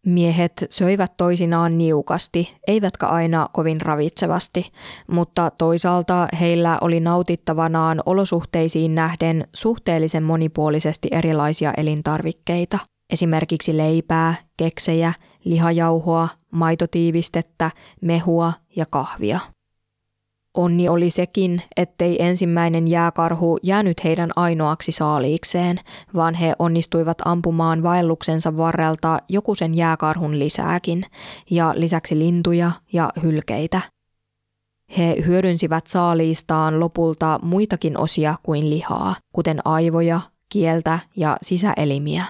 Miehet söivät toisinaan niukasti, eivätkä aina kovin ravitsevasti, mutta toisaalta heillä oli nautittavanaan olosuhteisiin nähden suhteellisen monipuolisesti erilaisia elintarvikkeita, esimerkiksi leipää, keksejä, lihajauhoa, maitotiivistettä, mehua ja kahvia. Onni oli sekin, ettei ensimmäinen jääkarhu jäänyt heidän ainoaksi saaliikseen, vaan he onnistuivat ampumaan vaelluksensa varrelta joku sen jääkarhun lisääkin, ja lisäksi lintuja ja hylkeitä. He hyödynsivät saaliistaan lopulta muitakin osia kuin lihaa, kuten aivoja, kieltä ja sisäelimiä.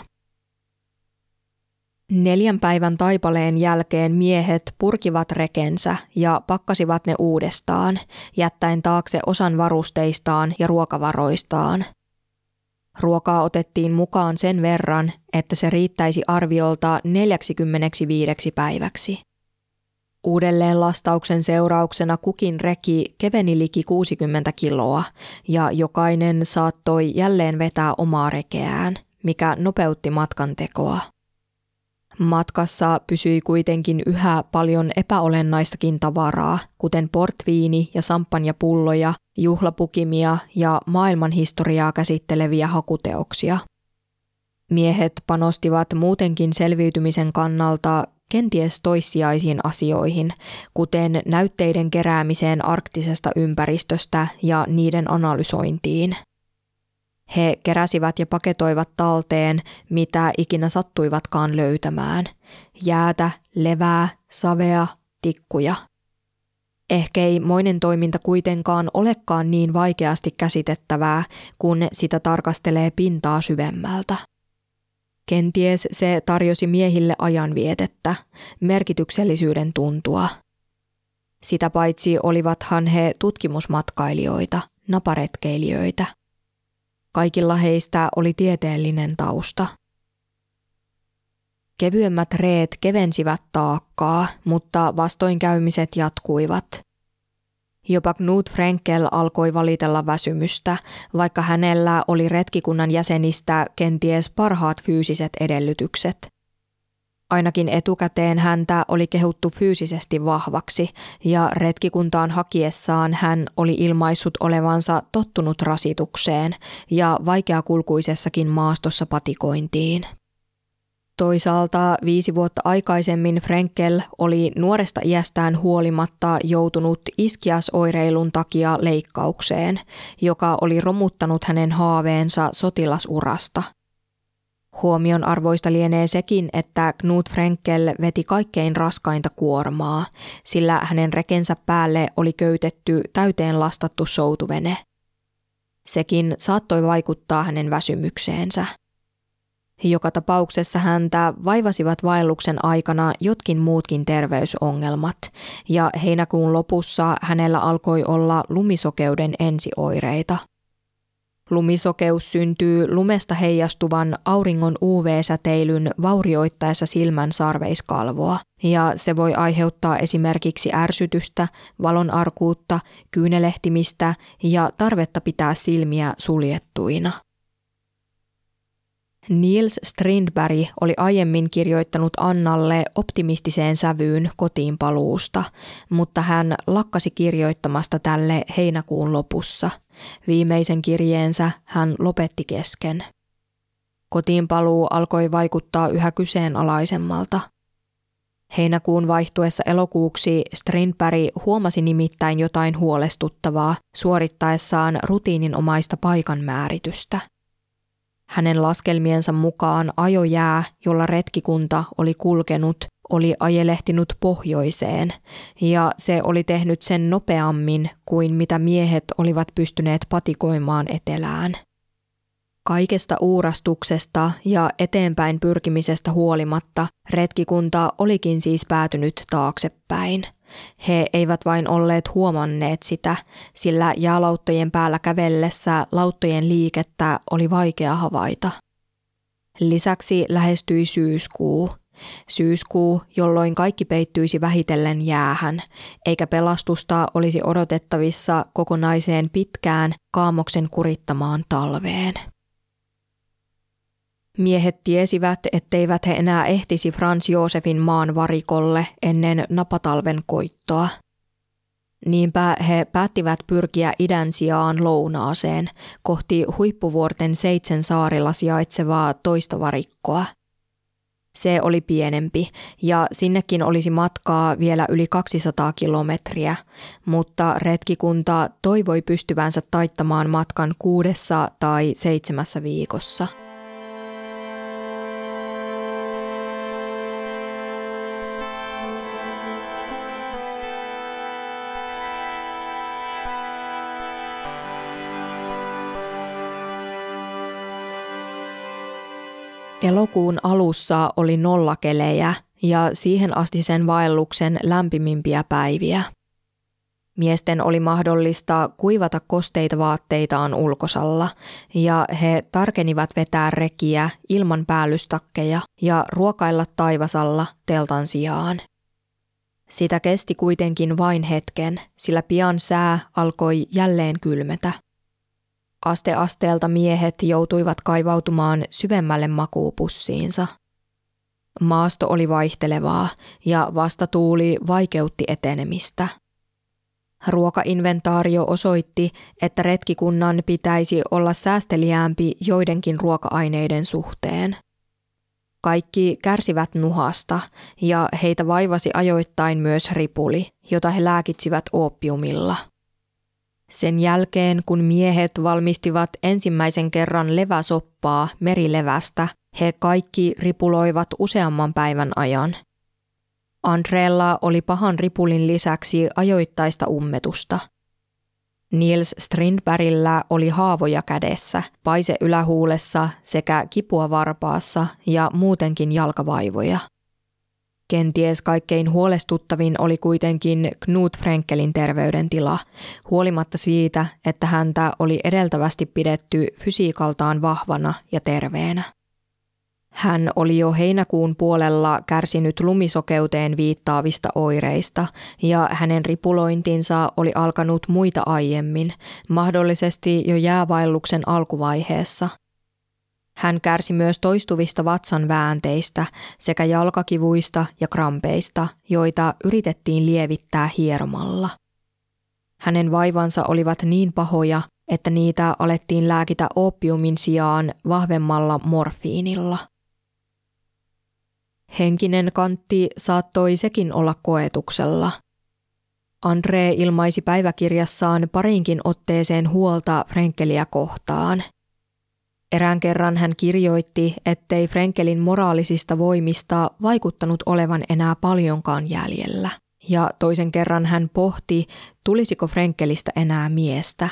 Neljän päivän taipaleen jälkeen miehet purkivat rekensä ja pakkasivat ne uudestaan, jättäen taakse osan varusteistaan ja ruokavaroistaan. Ruokaa otettiin mukaan sen verran, että se riittäisi arviolta 45 päiväksi. Uudelleen lastauksen seurauksena kukin reki keveni liki 60 kiloa ja jokainen saattoi jälleen vetää omaa rekeään, mikä nopeutti matkan tekoa. Matkassa pysyi kuitenkin yhä paljon epäolennaistakin tavaraa, kuten portviini- ja sampanjapulloja, juhlapukimia ja maailmanhistoriaa käsitteleviä hakuteoksia. Miehet panostivat muutenkin selviytymisen kannalta kenties toissijaisiin asioihin, kuten näytteiden keräämiseen arktisesta ympäristöstä ja niiden analysointiin – he keräsivät ja paketoivat talteen, mitä ikinä sattuivatkaan löytämään. Jäätä, levää, savea, tikkuja. Ehkei moinen toiminta kuitenkaan olekaan niin vaikeasti käsitettävää, kun sitä tarkastelee pintaa syvemmältä. Kenties se tarjosi miehille ajanvietettä, merkityksellisyyden tuntua. Sitä paitsi olivathan he tutkimusmatkailijoita, naparetkeilijöitä – Kaikilla heistä oli tieteellinen tausta. Kevyemmät reet kevensivät taakkaa, mutta vastoinkäymiset jatkuivat. Jopa Knut Frenkel alkoi valitella väsymystä, vaikka hänellä oli retkikunnan jäsenistä kenties parhaat fyysiset edellytykset. Ainakin etukäteen häntä oli kehuttu fyysisesti vahvaksi ja retkikuntaan hakiessaan hän oli ilmaissut olevansa tottunut rasitukseen ja vaikeakulkuisessakin maastossa patikointiin. Toisaalta viisi vuotta aikaisemmin Frenkel oli nuoresta iästään huolimatta joutunut iskiasoireilun takia leikkaukseen, joka oli romuttanut hänen haaveensa sotilasurasta – Huomion arvoista lienee sekin, että Knut Frenkel veti kaikkein raskainta kuormaa, sillä hänen rekensä päälle oli köytetty täyteen lastattu soutuvene. Sekin saattoi vaikuttaa hänen väsymykseensä. Joka tapauksessa häntä vaivasivat vaelluksen aikana jotkin muutkin terveysongelmat, ja heinäkuun lopussa hänellä alkoi olla lumisokeuden ensioireita – Lumisokeus syntyy lumesta heijastuvan auringon UV-säteilyn vaurioittaessa silmän sarveiskalvoa, ja se voi aiheuttaa esimerkiksi ärsytystä, valonarkuutta, kyynelehtimistä ja tarvetta pitää silmiä suljettuina. Niels Strindberg oli aiemmin kirjoittanut Annalle optimistiseen sävyyn kotiinpaluusta, mutta hän lakkasi kirjoittamasta tälle heinäkuun lopussa. Viimeisen kirjeensä hän lopetti kesken. Kotiinpaluu alkoi vaikuttaa yhä kyseenalaisemmalta. Heinäkuun vaihtuessa elokuuksi Strindberg huomasi nimittäin jotain huolestuttavaa suorittaessaan rutiininomaista paikan määritystä – hänen laskelmiensa mukaan ajojää, jolla retkikunta oli kulkenut, oli ajelehtinut pohjoiseen, ja se oli tehnyt sen nopeammin kuin mitä miehet olivat pystyneet patikoimaan etelään. Kaikesta uurastuksesta ja eteenpäin pyrkimisestä huolimatta retkikunta olikin siis päätynyt taaksepäin. He eivät vain olleet huomanneet sitä, sillä jaalauttojen päällä kävellessä lauttojen liikettä oli vaikea havaita. Lisäksi lähestyi syyskuu. Syyskuu, jolloin kaikki peittyisi vähitellen jäähän, eikä pelastusta olisi odotettavissa kokonaiseen pitkään kaamoksen kurittamaan talveen. Miehet tiesivät, etteivät he enää ehtisi Frans Joosefin maan varikolle ennen napatalven koittoa. Niinpä he päättivät pyrkiä idän sijaan lounaaseen kohti huippuvuorten seitsen saarilla sijaitsevaa toista varikkoa. Se oli pienempi ja sinnekin olisi matkaa vielä yli 200 kilometriä, mutta retkikunta toivoi pystyvänsä taittamaan matkan kuudessa tai seitsemässä viikossa – Elokuun alussa oli nollakelejä ja siihen asti sen vaelluksen lämpimimpiä päiviä. Miesten oli mahdollista kuivata kosteita vaatteitaan ulkosalla ja he tarkenivat vetää rekiä ilman päällystakkeja ja ruokailla taivasalla teltan sijaan. Sitä kesti kuitenkin vain hetken, sillä pian sää alkoi jälleen kylmetä. Aste asteelta miehet joutuivat kaivautumaan syvemmälle makuupussiinsa. Maasto oli vaihtelevaa ja vastatuuli vaikeutti etenemistä. Ruokainventaario osoitti, että retkikunnan pitäisi olla säästeliäämpi joidenkin ruoka-aineiden suhteen. Kaikki kärsivät nuhasta ja heitä vaivasi ajoittain myös ripuli, jota he lääkitsivät oppiumilla – sen jälkeen, kun miehet valmistivat ensimmäisen kerran leväsoppaa merilevästä, he kaikki ripuloivat useamman päivän ajan. Andreella oli pahan ripulin lisäksi ajoittaista ummetusta. Niels Strindbergillä oli haavoja kädessä, paise ylähuulessa sekä kipua varpaassa ja muutenkin jalkavaivoja. Kenties kaikkein huolestuttavin oli kuitenkin Knut Frenkelin terveydentila, huolimatta siitä, että häntä oli edeltävästi pidetty fysiikaltaan vahvana ja terveenä. Hän oli jo heinäkuun puolella kärsinyt lumisokeuteen viittaavista oireista ja hänen ripulointinsa oli alkanut muita aiemmin, mahdollisesti jo jäävaelluksen alkuvaiheessa – hän kärsi myös toistuvista vatsan väänteistä sekä jalkakivuista ja krampeista, joita yritettiin lievittää hieromalla. Hänen vaivansa olivat niin pahoja, että niitä alettiin lääkitä opiumin sijaan vahvemmalla morfiinilla. Henkinen kantti saattoi sekin olla koetuksella. Andre ilmaisi päiväkirjassaan parinkin otteeseen huolta Frenkeliä kohtaan – Erään kerran hän kirjoitti, ettei Frenkelin moraalisista voimista vaikuttanut olevan enää paljonkaan jäljellä. Ja toisen kerran hän pohti, tulisiko Frenkelistä enää miestä.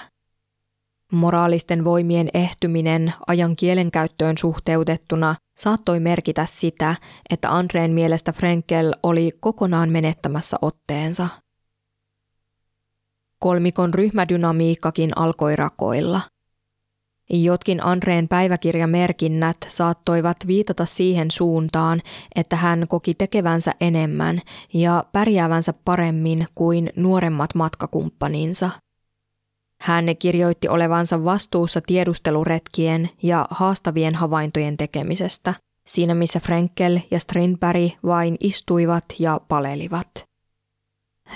Moraalisten voimien ehtyminen ajan kielenkäyttöön suhteutettuna saattoi merkitä sitä, että Andreen mielestä Frenkel oli kokonaan menettämässä otteensa. Kolmikon ryhmädynamiikkakin alkoi rakoilla – Jotkin Andreen päiväkirjamerkinnät saattoivat viitata siihen suuntaan, että hän koki tekevänsä enemmän ja pärjäävänsä paremmin kuin nuoremmat matkakumppaninsa. Hän kirjoitti olevansa vastuussa tiedusteluretkien ja haastavien havaintojen tekemisestä, siinä missä Frenkel ja Strindberg vain istuivat ja palelivat.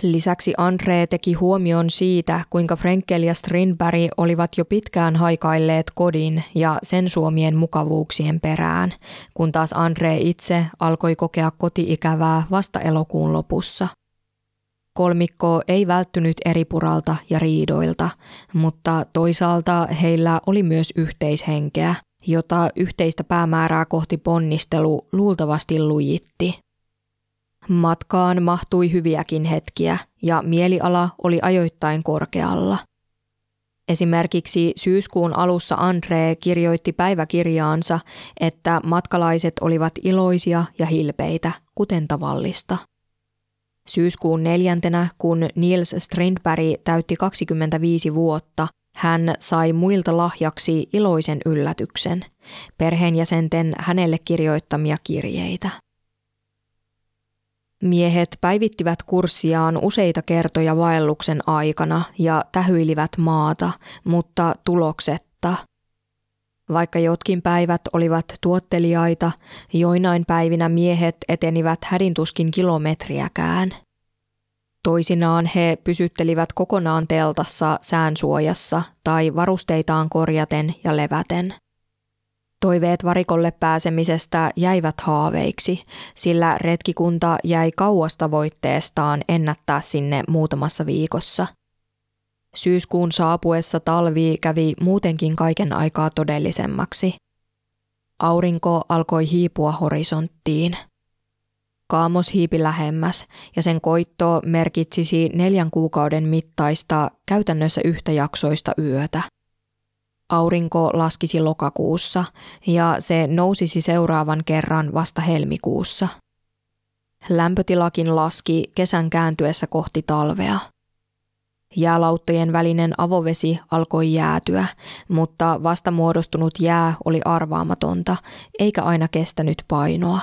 Lisäksi Andre teki huomion siitä, kuinka Frenkel ja Strindberg olivat jo pitkään haikailleet kodin ja sen suomien mukavuuksien perään, kun taas Andre itse alkoi kokea kotiikävää vasta elokuun lopussa. Kolmikko ei välttynyt eripuralta ja riidoilta, mutta toisaalta heillä oli myös yhteishenkeä, jota yhteistä päämäärää kohti ponnistelu luultavasti lujitti. Matkaan mahtui hyviäkin hetkiä ja mieliala oli ajoittain korkealla. Esimerkiksi syyskuun alussa Andre kirjoitti päiväkirjaansa, että matkalaiset olivat iloisia ja hilpeitä, kuten tavallista. Syyskuun neljäntenä, kun Niels Strindberg täytti 25 vuotta, hän sai muilta lahjaksi iloisen yllätyksen, perheenjäsenten hänelle kirjoittamia kirjeitä. Miehet päivittivät kurssiaan useita kertoja vaelluksen aikana ja tähyilivät maata, mutta tuloksetta. Vaikka jotkin päivät olivat tuotteliaita, joinain päivinä miehet etenivät hädintuskin kilometriäkään. Toisinaan he pysyttelivät kokonaan teltassa säänsuojassa tai varusteitaan korjaten ja leväten – Toiveet varikolle pääsemisestä jäivät haaveiksi, sillä retkikunta jäi kauasta voitteestaan ennättää sinne muutamassa viikossa. Syyskuun saapuessa talvi kävi muutenkin kaiken aikaa todellisemmaksi. Aurinko alkoi hiipua horisonttiin. Kaamos hiipi lähemmäs ja sen koitto merkitsisi neljän kuukauden mittaista käytännössä yhtäjaksoista yötä. Aurinko laskisi lokakuussa ja se nousisi seuraavan kerran vasta helmikuussa. Lämpötilakin laski kesän kääntyessä kohti talvea. Jäälauttojen välinen avovesi alkoi jäätyä, mutta vasta muodostunut jää oli arvaamatonta, eikä aina kestänyt painoa.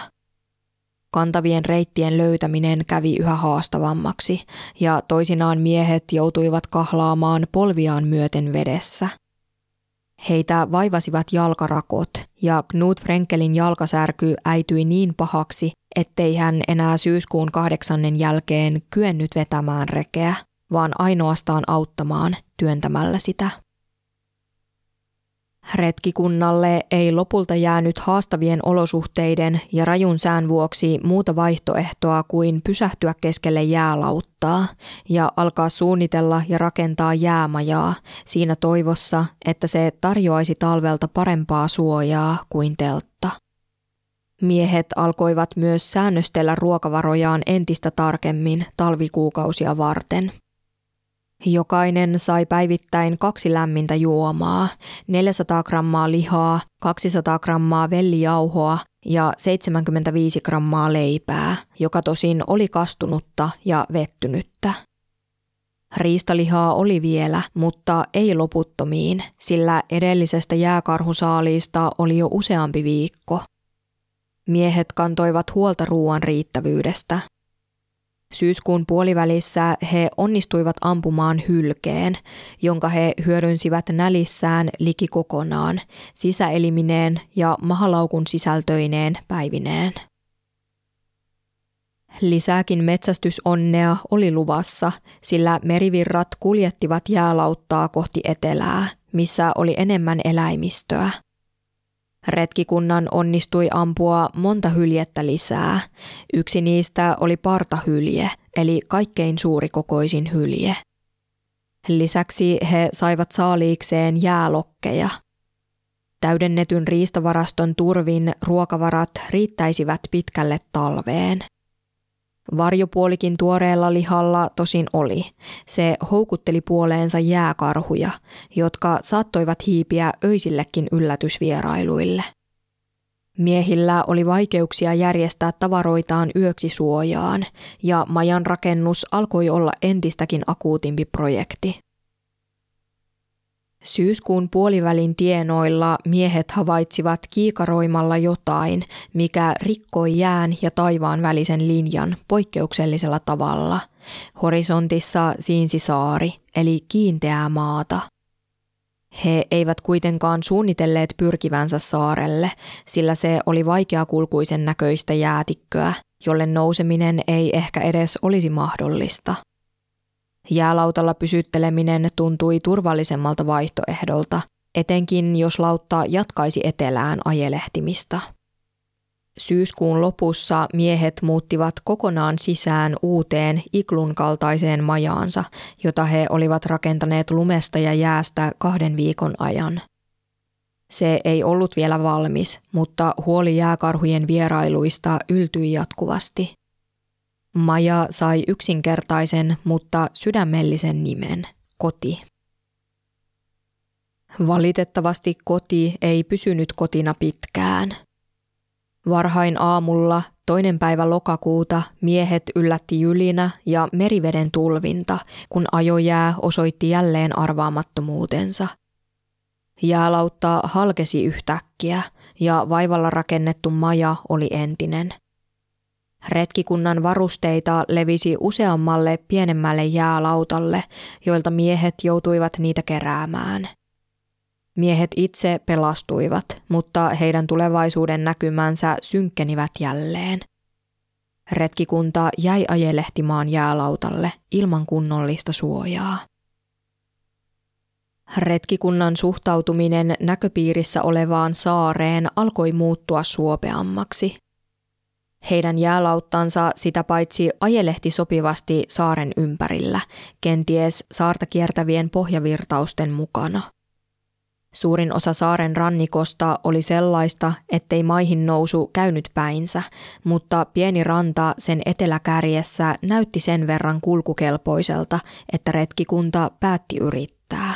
Kantavien reittien löytäminen kävi yhä haastavammaksi, ja toisinaan miehet joutuivat kahlaamaan polviaan myöten vedessä – Heitä vaivasivat jalkarakot ja Knut Frenkelin jalkasärky äityi niin pahaksi, ettei hän enää syyskuun kahdeksannen jälkeen kyennyt vetämään rekeä, vaan ainoastaan auttamaan työntämällä sitä. Retkikunnalle ei lopulta jäänyt haastavien olosuhteiden ja rajun sään vuoksi muuta vaihtoehtoa kuin pysähtyä keskelle jäälauttaa ja alkaa suunnitella ja rakentaa jäämajaa siinä toivossa, että se tarjoaisi talvelta parempaa suojaa kuin teltta. Miehet alkoivat myös säännöstellä ruokavarojaan entistä tarkemmin talvikuukausia varten – Jokainen sai päivittäin kaksi lämmintä juomaa, 400 grammaa lihaa, 200 grammaa vellijauhoa ja 75 grammaa leipää, joka tosin oli kastunutta ja vettynyttä. Riistalihaa oli vielä, mutta ei loputtomiin, sillä edellisestä jääkarhusaaliista oli jo useampi viikko. Miehet kantoivat huolta ruoan riittävyydestä, Syyskuun puolivälissä he onnistuivat ampumaan hylkeen, jonka he hyödynsivät nälissään liki kokonaan, sisäelimineen ja mahalaukun sisältöineen päivineen. Lisääkin metsästysonnea oli luvassa, sillä merivirrat kuljettivat jäälauttaa kohti etelää, missä oli enemmän eläimistöä – Retkikunnan onnistui ampua monta hyljettä lisää. Yksi niistä oli partahylje, eli kaikkein suurikokoisin hylje. Lisäksi he saivat saaliikseen jäälokkeja. Täydennetyn riistavaraston turvin ruokavarat riittäisivät pitkälle talveen. Varjopuolikin tuoreella lihalla tosin oli. Se houkutteli puoleensa jääkarhuja, jotka saattoivat hiipiä öisillekin yllätysvierailuille. Miehillä oli vaikeuksia järjestää tavaroitaan yöksi suojaan, ja majan rakennus alkoi olla entistäkin akuutimpi projekti. Syyskuun puolivälin tienoilla miehet havaitsivat kiikaroimalla jotain, mikä rikkoi jään ja taivaan välisen linjan poikkeuksellisella tavalla. Horisontissa siinsi saari, eli kiinteää maata. He eivät kuitenkaan suunnitelleet pyrkivänsä saarelle, sillä se oli vaikeakulkuisen näköistä jäätikköä, jolle nouseminen ei ehkä edes olisi mahdollista – Jäälautalla pysytteleminen tuntui turvallisemmalta vaihtoehdolta, etenkin jos lautta jatkaisi etelään ajelehtimista. Syyskuun lopussa miehet muuttivat kokonaan sisään uuteen iklun kaltaiseen majaansa, jota he olivat rakentaneet lumesta ja jäästä kahden viikon ajan. Se ei ollut vielä valmis, mutta huoli jääkarhujen vierailuista yltyi jatkuvasti. Maja sai yksinkertaisen, mutta sydämellisen nimen, koti. Valitettavasti koti ei pysynyt kotina pitkään. Varhain aamulla, toinen päivä lokakuuta, miehet yllätti jylinä ja meriveden tulvinta, kun ajojää osoitti jälleen arvaamattomuutensa. Jäälautta halkesi yhtäkkiä ja vaivalla rakennettu maja oli entinen – Retkikunnan varusteita levisi useammalle pienemmälle jäälautalle, joilta miehet joutuivat niitä keräämään. Miehet itse pelastuivat, mutta heidän tulevaisuuden näkymänsä synkkenivät jälleen. Retkikunta jäi ajelehtimaan jäälautalle ilman kunnollista suojaa. Retkikunnan suhtautuminen näköpiirissä olevaan saareen alkoi muuttua suopeammaksi. Heidän jäälauttansa sitä paitsi ajelehti sopivasti saaren ympärillä, kenties saarta kiertävien pohjavirtausten mukana. Suurin osa saaren rannikosta oli sellaista, ettei maihin nousu käynyt päinsä, mutta pieni ranta sen eteläkärjessä näytti sen verran kulkukelpoiselta, että retkikunta päätti yrittää.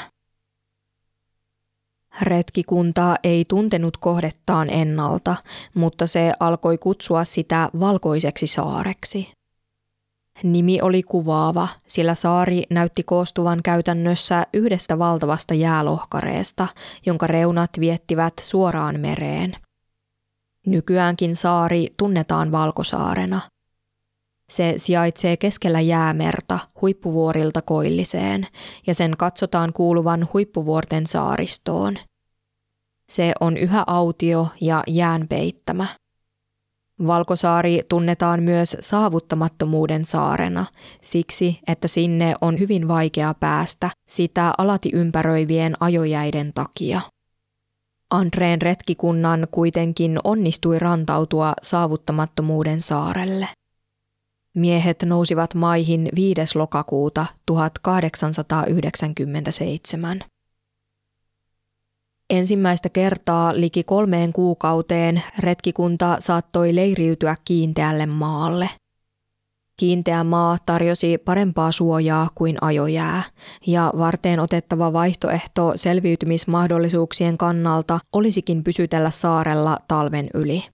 Retkikunta ei tuntenut kohdettaan ennalta, mutta se alkoi kutsua sitä valkoiseksi saareksi. Nimi oli kuvaava, sillä saari näytti koostuvan käytännössä yhdestä valtavasta jäälohkareesta, jonka reunat viettivät suoraan mereen. Nykyäänkin saari tunnetaan Valkosaarena. Se sijaitsee keskellä jäämerta huippuvuorilta koilliseen ja sen katsotaan kuuluvan huippuvuorten saaristoon. Se on yhä autio ja jään peittämä. Valkosaari tunnetaan myös saavuttamattomuuden saarena, siksi että sinne on hyvin vaikea päästä sitä alati ympäröivien ajojäiden takia. Andreen retkikunnan kuitenkin onnistui rantautua saavuttamattomuuden saarelle. Miehet nousivat maihin 5. lokakuuta 1897. Ensimmäistä kertaa liki kolmeen kuukauteen retkikunta saattoi leiriytyä kiinteälle maalle. Kiinteä maa tarjosi parempaa suojaa kuin ajojää, ja varteen otettava vaihtoehto selviytymismahdollisuuksien kannalta olisikin pysytellä saarella talven yli.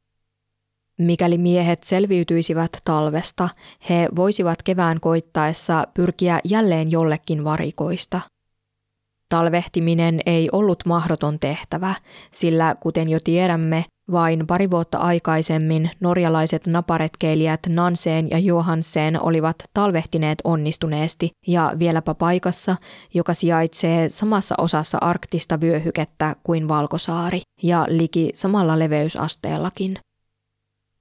Mikäli miehet selviytyisivät talvesta, he voisivat kevään koittaessa pyrkiä jälleen jollekin varikoista – Talvehtiminen ei ollut mahdoton tehtävä, sillä kuten jo tiedämme, vain pari vuotta aikaisemmin norjalaiset naparetkeilijät Nanseen ja Johansen olivat talvehtineet onnistuneesti ja vieläpä paikassa, joka sijaitsee samassa osassa arktista vyöhykettä kuin Valkosaari ja liki samalla leveysasteellakin.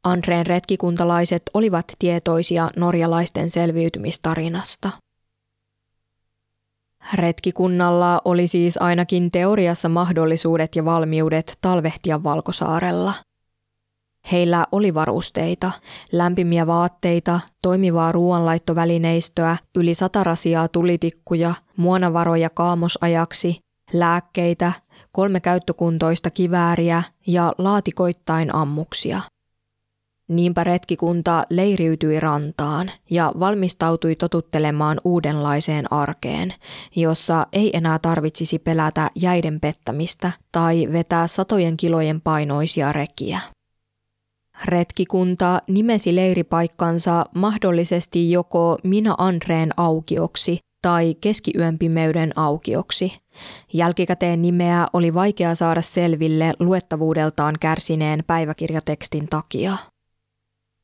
Andreen retkikuntalaiset olivat tietoisia norjalaisten selviytymistarinasta. Retkikunnalla oli siis ainakin teoriassa mahdollisuudet ja valmiudet talvehtia Valkosaarella. Heillä oli varusteita, lämpimiä vaatteita, toimivaa ruoanlaittovälineistöä, yli sata rasiaa tulitikkuja, muonavaroja kaamosajaksi, lääkkeitä, kolme käyttökuntoista kivääriä ja laatikoittain ammuksia – Niinpä retkikunta leiriytyi rantaan ja valmistautui totuttelemaan uudenlaiseen arkeen, jossa ei enää tarvitsisi pelätä jäiden pettämistä tai vetää satojen kilojen painoisia rekiä. Retkikunta nimesi leiripaikkansa mahdollisesti joko Minä Andreen aukioksi tai keskiyön pimeyden aukioksi. Jälkikäteen nimeä oli vaikea saada selville luettavuudeltaan kärsineen päiväkirjatekstin takia.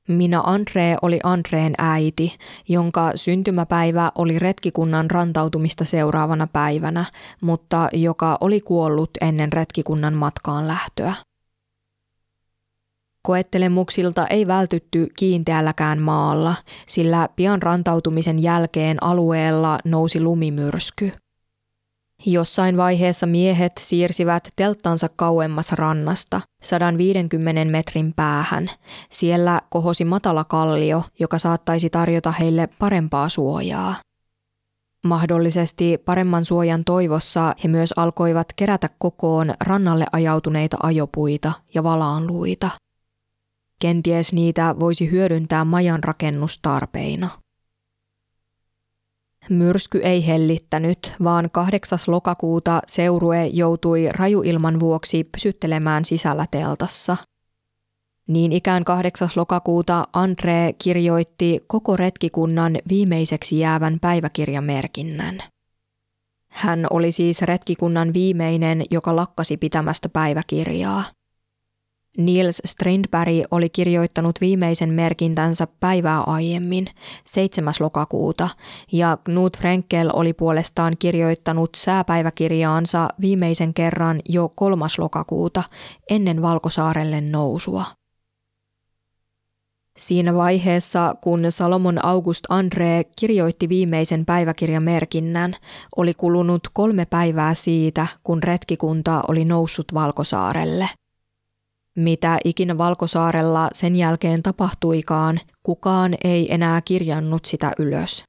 Minä Andre oli Andreen äiti, jonka syntymäpäivä oli retkikunnan rantautumista seuraavana päivänä, mutta joka oli kuollut ennen retkikunnan matkaan lähtöä. Koettelemuksilta ei vältytty kiinteälläkään maalla, sillä pian rantautumisen jälkeen alueella nousi lumimyrsky – Jossain vaiheessa miehet siirsivät telttansa kauemmas rannasta, 150 metrin päähän. Siellä kohosi matala kallio, joka saattaisi tarjota heille parempaa suojaa. Mahdollisesti paremman suojan toivossa he myös alkoivat kerätä kokoon rannalle ajautuneita ajopuita ja valaanluita. Kenties niitä voisi hyödyntää majan rakennustarpeina. Myrsky ei hellittänyt, vaan 8. lokakuuta seurue joutui rajuilman vuoksi pysyttelemään sisällä teltassa. Niin ikään 8. lokakuuta Andre kirjoitti koko retkikunnan viimeiseksi jäävän päiväkirjamerkinnän. Hän oli siis retkikunnan viimeinen, joka lakkasi pitämästä päiväkirjaa – Niels Strindberg oli kirjoittanut viimeisen merkintänsä päivää aiemmin, 7. lokakuuta, ja Knut Frenkel oli puolestaan kirjoittanut sääpäiväkirjaansa viimeisen kerran jo 3. lokakuuta, ennen Valkosaarelle nousua. Siinä vaiheessa, kun Salomon August Andre kirjoitti viimeisen päiväkirjamerkinnän, oli kulunut kolme päivää siitä, kun retkikunta oli noussut Valkosaarelle. Mitä ikinä Valkosaarella sen jälkeen tapahtuikaan, kukaan ei enää kirjannut sitä ylös.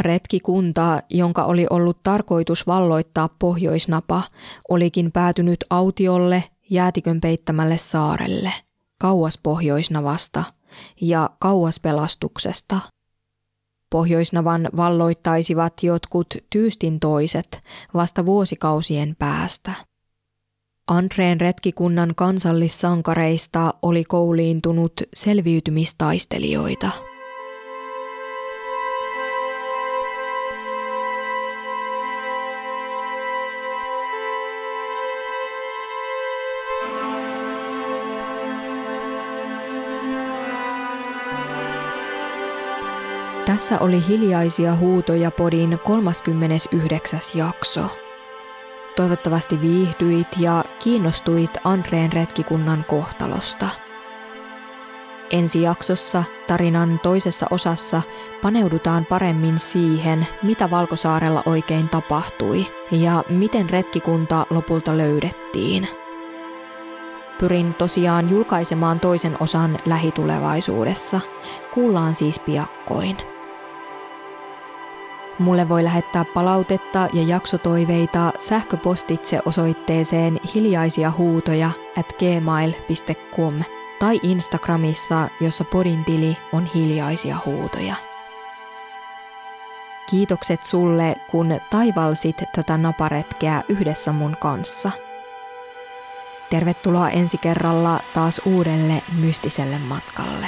Retkikunta, jonka oli ollut tarkoitus valloittaa pohjoisnapa, olikin päätynyt autiolle jäätikön peittämälle saarelle – kauas Pohjoisnavasta ja kauas pelastuksesta. Pohjoisnavan valloittaisivat jotkut tyystin toiset vasta vuosikausien päästä. Andreen retkikunnan kansallissankareista oli kouliintunut selviytymistaistelijoita – Tässä oli hiljaisia huutoja podin 39. jakso. Toivottavasti viihdyit ja kiinnostuit Andreen retkikunnan kohtalosta. Ensi jaksossa, tarinan toisessa osassa, paneudutaan paremmin siihen, mitä Valkosaarella oikein tapahtui ja miten retkikunta lopulta löydettiin. Pyrin tosiaan julkaisemaan toisen osan lähitulevaisuudessa. Kuullaan siis piakkoin. Mulle voi lähettää palautetta ja jaksotoiveita sähköpostitse osoitteeseen hiljaisia huutoja at gmail.com tai Instagramissa, jossa podin tili on hiljaisia huutoja. Kiitokset sulle, kun taivalsit tätä naparetkeä yhdessä mun kanssa. Tervetuloa ensi kerralla taas uudelle mystiselle matkalle.